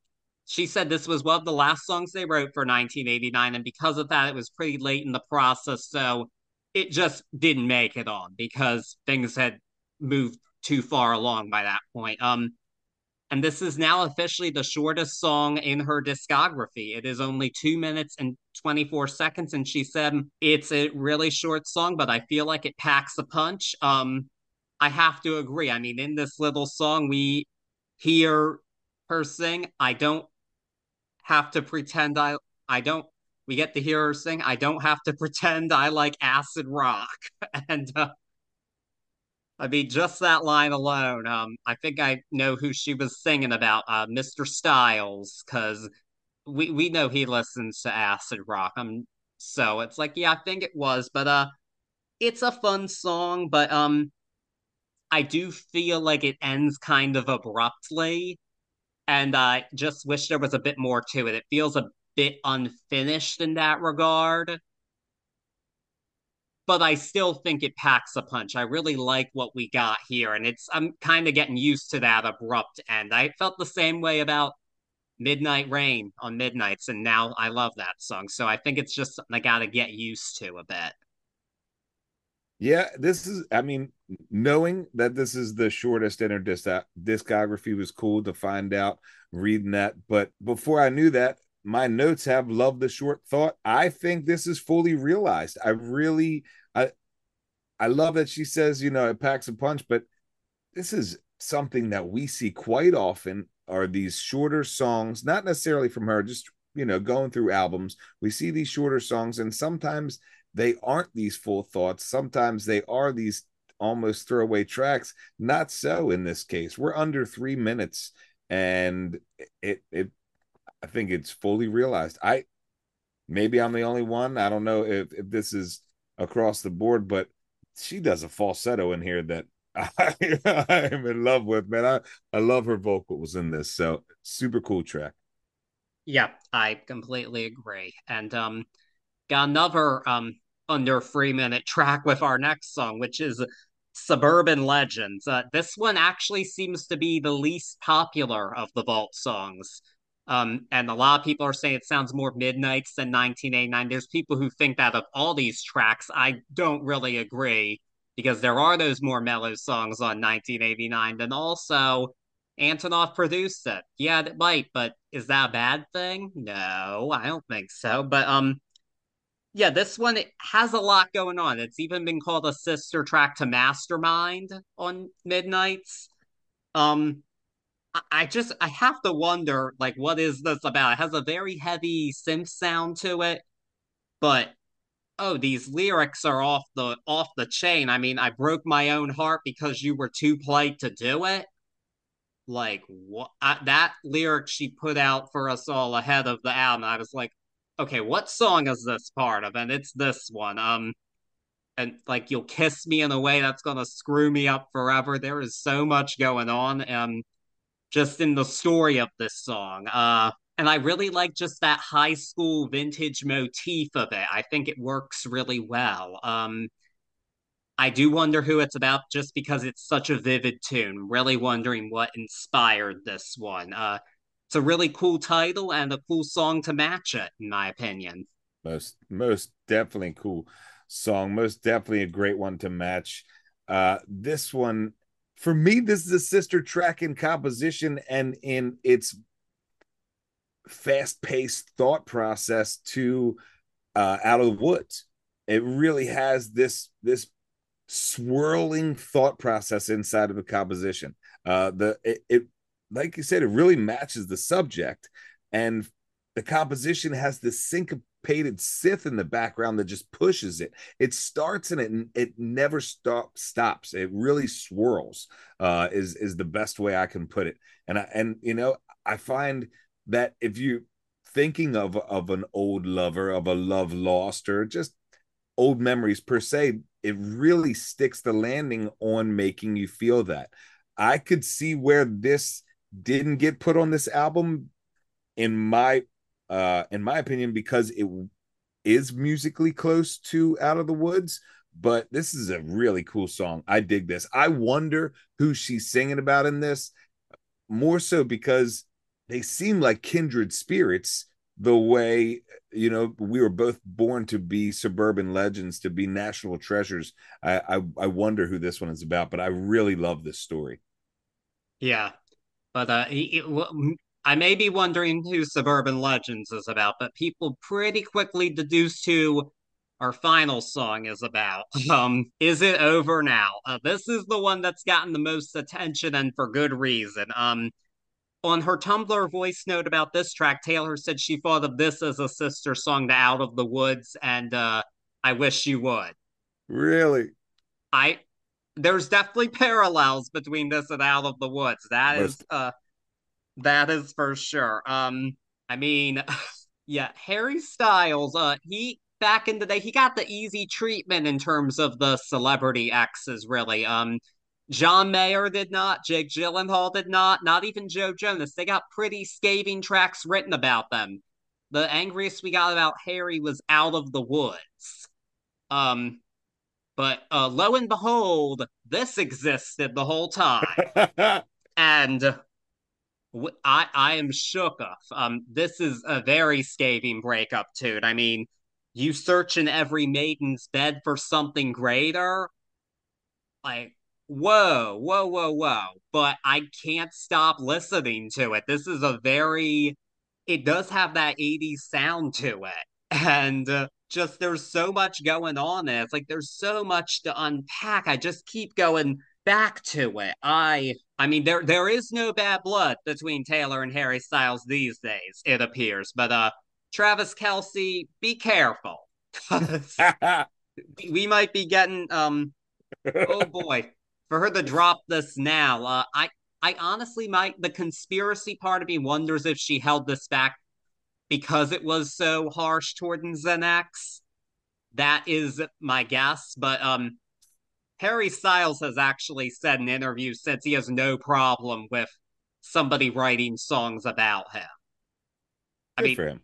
she said this was one of the last songs they wrote for 1989, and because of that, it was pretty late in the process, so it just didn't make it on because things had moved too far along by that point. Um, and this is now officially the shortest song in her discography. It is only two minutes and 24 seconds. And she said it's a really short song, but I feel like it packs a punch. Um, I have to agree. I mean, in this little song, we hear her sing. I don't have to pretend I I don't we get to hear her sing. I don't have to pretend I like acid rock. and uh, I mean, just that line alone. Um, I think I know who she was singing about, uh, Mr. Styles, because we we know he listens to acid rock. Um, so it's like, yeah, I think it was, but uh, it's a fun song, but um, I do feel like it ends kind of abruptly, and I just wish there was a bit more to it. It feels a bit unfinished in that regard but I still think it packs a punch. I really like what we got here, and it's I'm kind of getting used to that abrupt end. I felt the same way about Midnight Rain on Midnights, and now I love that song. So I think it's just I got to get used to a bit. Yeah, this is. I mean, knowing that this is the shortest in disc- uh, discography was cool to find out reading that. But before I knew that, my notes have loved the short thought. I think this is fully realized. I really I I love that she says, you know, it packs a punch, but this is something that we see quite often are these shorter songs, not necessarily from her, just you know, going through albums. We see these shorter songs, and sometimes they aren't these full thoughts. Sometimes they are these almost throwaway tracks. Not so in this case. We're under three minutes, and it it I think it's fully realized. I maybe I'm the only one. I don't know if, if this is across the board, but she does a falsetto in here that I, I am in love with, man. I, I love her vocals in this. So super cool track. Yeah, I completely agree. And um got another um under three minute track with our next song, which is Suburban Legends. Uh, this one actually seems to be the least popular of the Vault songs. Um, and a lot of people are saying it sounds more Midnights than 1989. There's people who think that of all these tracks. I don't really agree because there are those more mellow songs on 1989. And also, Antonoff produced it. Yeah, it might, but is that a bad thing? No, I don't think so. But um, yeah, this one has a lot going on. It's even been called a sister track to Mastermind on Midnights. Um, I just I have to wonder like what is this about? It has a very heavy synth sound to it, but oh, these lyrics are off the off the chain. I mean, I broke my own heart because you were too polite to do it. Like what that lyric she put out for us all ahead of the album, I was like, okay, what song is this part of? And it's this one. Um, and like you'll kiss me in a way that's gonna screw me up forever. There is so much going on, um, just in the story of this song. Uh, and I really like just that high school vintage motif of it. I think it works really well. Um, I do wonder who it's about just because it's such a vivid tune. Really wondering what inspired this one. Uh, it's a really cool title and a cool song to match it, in my opinion. Most most definitely cool song. Most definitely a great one to match. Uh, this one for me, this is a sister track in composition and in its fast-paced thought process to uh, Out of the Woods. It really has this this swirling thought process inside of the composition. Uh, the it, it like you said, it really matches the subject. And the composition has this syncopated synth in the background that just pushes it. It starts and it it never stop stops. It really swirls. Uh, is is the best way I can put it. And I and you know I find that if you thinking of of an old lover of a love lost or just old memories per se, it really sticks the landing on making you feel that. I could see where this didn't get put on this album in my uh in my opinion because it is musically close to out of the woods but this is a really cool song. I dig this. I wonder who she's singing about in this more so because they seem like kindred spirits the way you know we were both born to be suburban legends to be national treasures. I i, I wonder who this one is about but i really love this story. Yeah but uh, he, I may be wondering who Suburban Legends is about, but people pretty quickly deduced who our final song is about. Um, is it over now? Uh, this is the one that's gotten the most attention and for good reason. Um, on her Tumblr voice note about this track, Taylor said she thought of this as a sister song to Out of the Woods, and uh, I wish you would. Really? I there's definitely parallels between this and Out of the Woods. That is uh that is for sure. Um I mean yeah, Harry Styles, uh he back in the day he got the easy treatment in terms of the celebrity exes really. Um John Mayer did not, Jake Gyllenhaal did not, not even Joe Jonas. They got pretty scathing tracks written about them. The angriest we got about Harry was Out of the Woods. Um, but uh, lo and behold, this existed the whole time. and I, I am shook of. Um, this is a very scathing breakup, too. I mean, you search in every maiden's bed for something greater. Like, whoa, whoa, whoa, whoa. But I can't stop listening to it. This is a very, it does have that 80s sound to it. And uh, just there's so much going on there. It's like there's so much to unpack. I just keep going back to it. I I mean there there is no bad blood between Taylor and Harry Styles these days, it appears. But uh Travis Kelce, be careful. we might be getting um oh boy. For her to drop this now, uh I I honestly might the conspiracy part of me wonders if she held this back because it was so harsh toward Xanax. That is my guess. But um, Harry Styles has actually said in interviews since he has no problem with somebody writing songs about him. I Good mean, for him.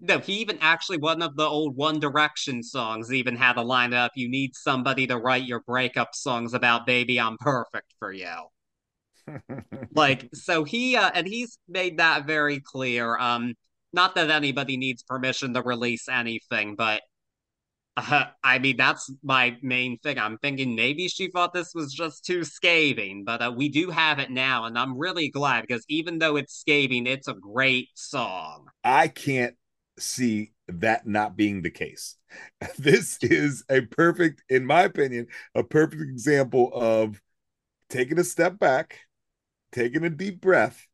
No, he even actually one of the old One Direction songs even had a line up. You need somebody to write your breakup songs about, baby. I'm perfect for you. like so he uh, and he's made that very clear. Um, not that anybody needs permission to release anything, but uh, I mean, that's my main thing. I'm thinking maybe she thought this was just too scathing, but uh, we do have it now, and I'm really glad because even though it's scathing, it's a great song. I can't see that not being the case. This is a perfect, in my opinion, a perfect example of taking a step back, taking a deep breath.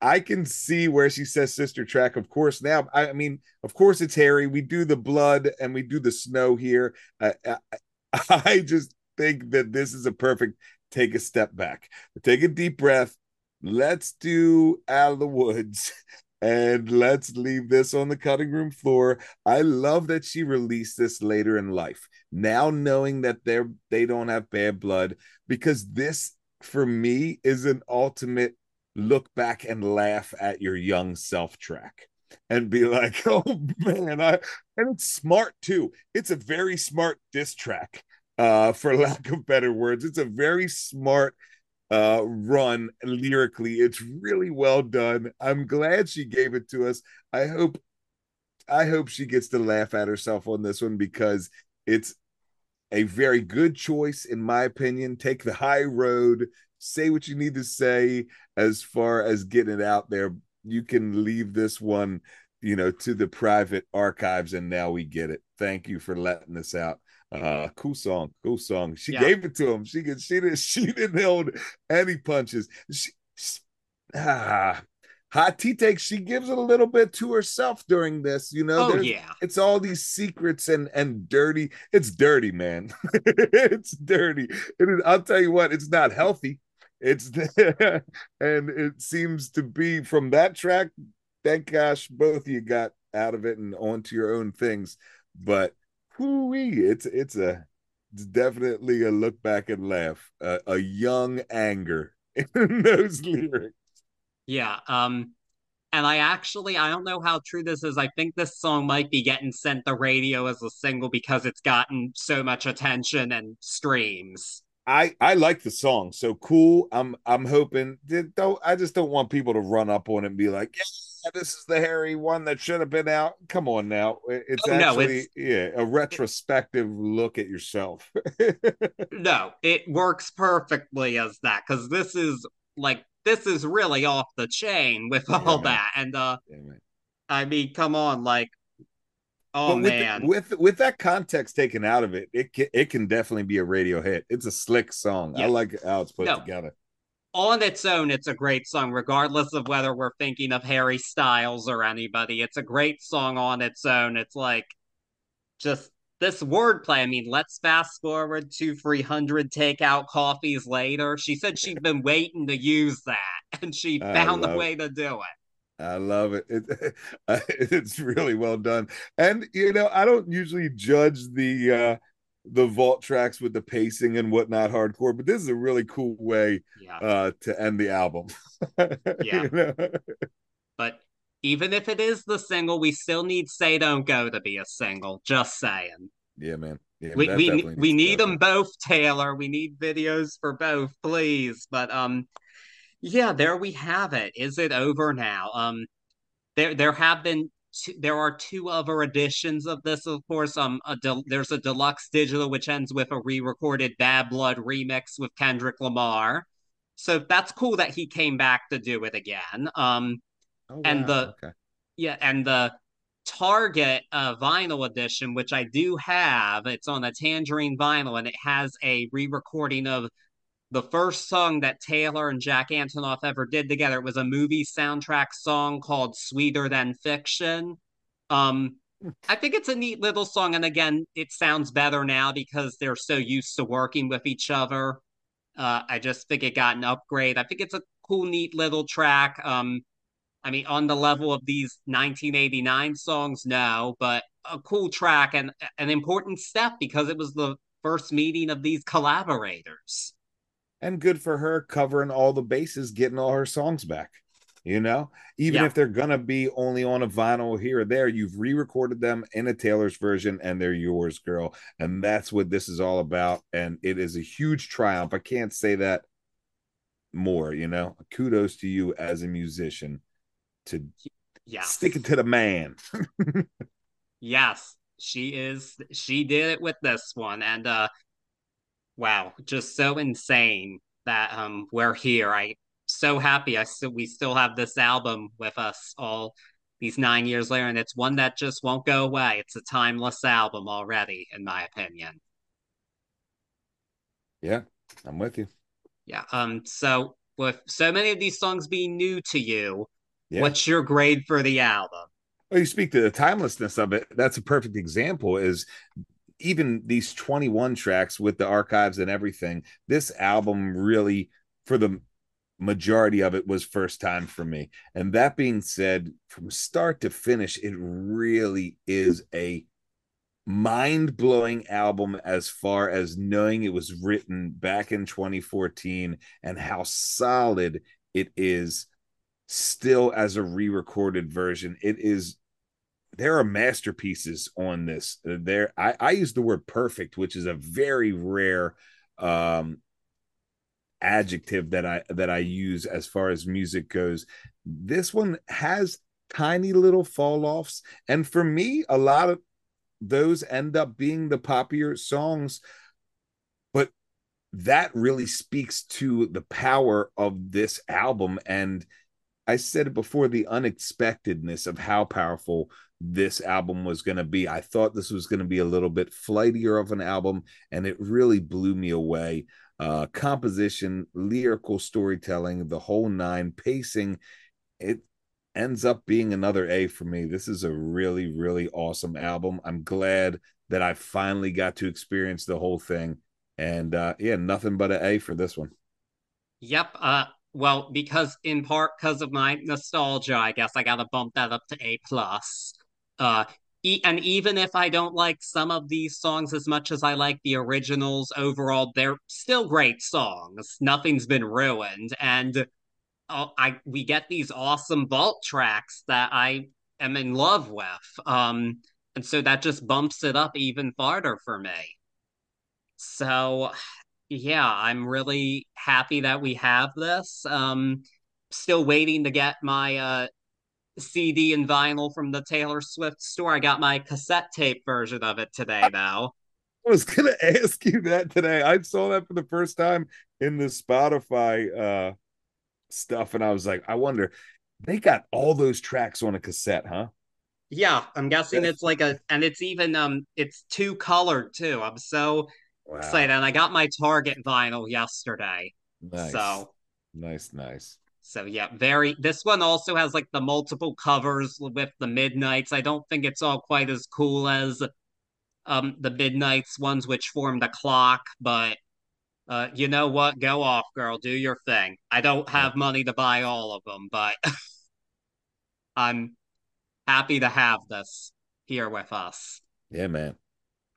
I can see where she says sister track. Of course, now I, mean, of course, it's Harry. We do the blood and we do the snow here. I, uh, I, uh, I just think that this is a perfect take a step back, take a deep breath. Let's do out of the woods and let's leave this on the cutting room floor. I love that she released this later in life. Now knowing that they're they don't have bad blood, because this for me is an ultimate look back and laugh at your young self track and be like, oh man, I and it's smart too. It's a very smart diss track, uh, for lack of better words. It's a very smart uh, run lyrically. It's really well done. I'm glad she gave it to us. I hope I hope she gets to laugh at herself on this one because it's a very good choice in my opinion. Take the high road, say what you need to say as far as getting it out there. You can leave this one, you know, to the private archives and now we get it. Thank you for letting us out. Uh, cool song, cool song. She yeah. gave it to him. She could, she didn't, she didn't hold any punches. She, she ah, hot tea takes. She gives it a little bit to herself during this. You know, oh yeah, it's all these secrets and and dirty. It's dirty, man. it's dirty. It is, I'll tell you what, it's not healthy. It's and it seems to be from that track. Thank gosh, both you got out of it and onto your own things. But whoo-wee, it's it's a it's definitely a look back and laugh, uh, a young anger in those lyrics. Yeah, um, and I actually I don't know how true this is. I think this song might be getting sent the radio as a single because it's gotten so much attention and streams. I I like the song, so cool. I'm I'm hoping. Don't I just don't want people to run up on it and be like, yeah this is the Harry one that should have been out. Come on now. It's oh, actually no, it's, yeah, a retrospective it, look at yourself. no, it works perfectly as that because this is like this is really off the chain with all yeah, that. And uh yeah, I mean, come on, like Oh with man, with with that context taken out of it, it can, it can definitely be a radio hit. It's a slick song. Yeah. I like how it's put no, together on its own, it's a great song, regardless of whether we're thinking of Harry Styles or anybody. It's a great song on its own. It's like just this wordplay. I mean, let's fast forward to 300 takeout coffees later. She said she'd been waiting to use that, and she found a way to do it. I love it. it. It's really well done. And, you know, I don't usually judge the, uh, the vault tracks with the pacing and whatnot hardcore, but this is a really cool way yeah. uh, to end the album. yeah. You know? But even if it is the single, we still need Say Don't Go to be a single. Just saying. Yeah, man. Yeah, we we, we need them both, Taylor. We need videos for both, please. But um, yeah, there we have it. Is it over now? Um, there there have been two, there are two other editions of this, of course. Um, a de- there's a deluxe digital which ends with a re-recorded Bad Blood remix with Kendrick Lamar. So that's cool that he came back to do it again. Um, oh, wow. and the okay. yeah, and the Target uh, vinyl edition, which I do have, it's on a tangerine vinyl, and it has a re-recording of the first song that Taylor and Jack Antonoff ever did together. Was a movie soundtrack song called Sweeter Than Fiction. Um, I think it's a neat little song. And again, it sounds better now because they're so used to working with each other. Uh, I just think it got an upgrade. I think it's a cool, neat little track. Um, I mean, on the level of these 1989 songs, no, but a cool track and an important step because it was the first meeting of these collaborators and good for her covering all the bases, getting all her songs back. You know, even yeah. if they're gonna be only on a vinyl here or there, you've re-recorded them in a Taylor's version, and they're yours, girl. And that's what this is all about. And it is a huge triumph. I can't say that more. You know, kudos to you as a musician to yeah stick it to the man. yes, she is. She did it with this one, and uh wow, just so insane that um we're here. I so happy I still we still have this album with us all these nine years later, and it's one that just won't go away. It's a timeless album already, in my opinion. Yeah, I'm with you. Yeah. Um. So with so many of these songs being new to you, yeah. what's your grade for the album? Well, you speak to the timelessness of it. That's a perfect example. Is even these 21 tracks with the archives and everything. This album really, for the majority of it was first time for me. And that being said, from start to finish, it really is a mind blowing album as far as knowing it was written back in 2014 and how solid it is still as a re recorded version. It is. There are masterpieces on this. There, I, I use the word perfect, which is a very rare um adjective that I that I use as far as music goes. This one has tiny little fall offs, and for me, a lot of those end up being the popular songs. But that really speaks to the power of this album, and I said it before the unexpectedness of how powerful this album was going to be. I thought this was going to be a little bit flightier of an album, and it really blew me away uh, composition, lyrical storytelling, the whole nine, pacing. It ends up being another A for me. This is a really, really awesome album. I'm glad that I finally got to experience the whole thing. And uh, yeah, nothing but an A for this one. Yep. Uh, well, because in part because of my nostalgia, I guess I gotta bump that up to A plus. Uh, e- and even if I don't like some of these songs as much as I like the originals overall, they're still great songs. Nothing's been ruined, and uh, I we get these awesome vault tracks that I am in love with. Um, and so that just bumps it up even farther for me. So, yeah, I'm really happy that we have this. Um, still waiting to get my uh CD and vinyl from the Taylor Swift store. I got my cassette tape version of it today, though. I was gonna ask you that today. I saw that for the first time in the Spotify uh stuff, and I was like, I wonder, they got all those tracks on a cassette, huh? Yeah, I'm guessing it's like a, and it's even um, it's two colored too. I'm so wow. excited, and I got my Target vinyl yesterday. Nice. So nice, nice. So yeah, very. This one also has like the multiple covers with the Midnights. I don't think it's all quite as cool as um the Midnights ones, which form the clock. But uh, you know what? Go off, girl. Do your thing. I don't have money to buy all of them, but I'm happy to have this here with us. Yeah, man.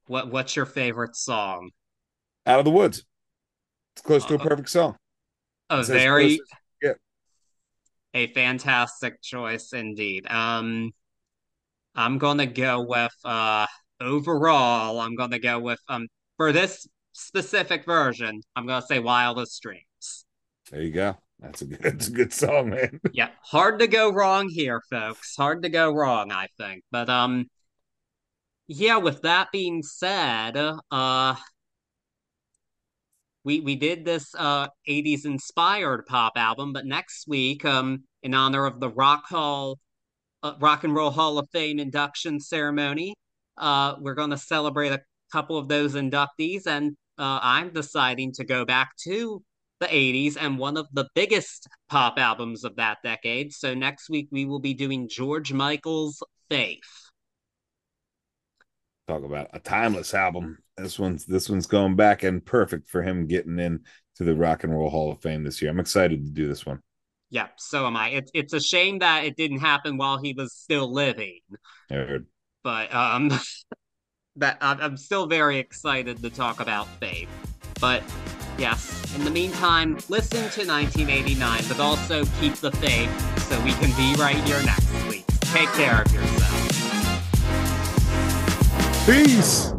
What What's your favorite song? Out of the Woods. It's close uh, to a uh, perfect song. A very yeah. a fantastic choice indeed. Um, I'm gonna go with uh overall. I'm gonna go with um for this specific version. I'm gonna say Wildest Dreams. There you go. That's a good. That's a good song, man. yeah, hard to go wrong here, folks. Hard to go wrong, I think. But um, yeah. With that being said, uh, we we did this uh 80s inspired pop album, but next week, um, in honor of the Rock Hall uh, Rock and Roll Hall of Fame induction ceremony, uh, we're going to celebrate a couple of those inductees, and uh, I'm deciding to go back to the 80s and one of the biggest pop albums of that decade. So next week we will be doing George Michael's Faith. Talk about a timeless album. This one's this one's going back and perfect for him getting in to the Rock and Roll Hall of Fame this year. I'm excited to do this one. Yep, so am I. It's it's a shame that it didn't happen while he was still living. I heard. But um, that I'm still very excited to talk about Faith. But yes, in the meantime, listen to 1989, but also keep the faith so we can be right here next week. Take care of yourself. Peace.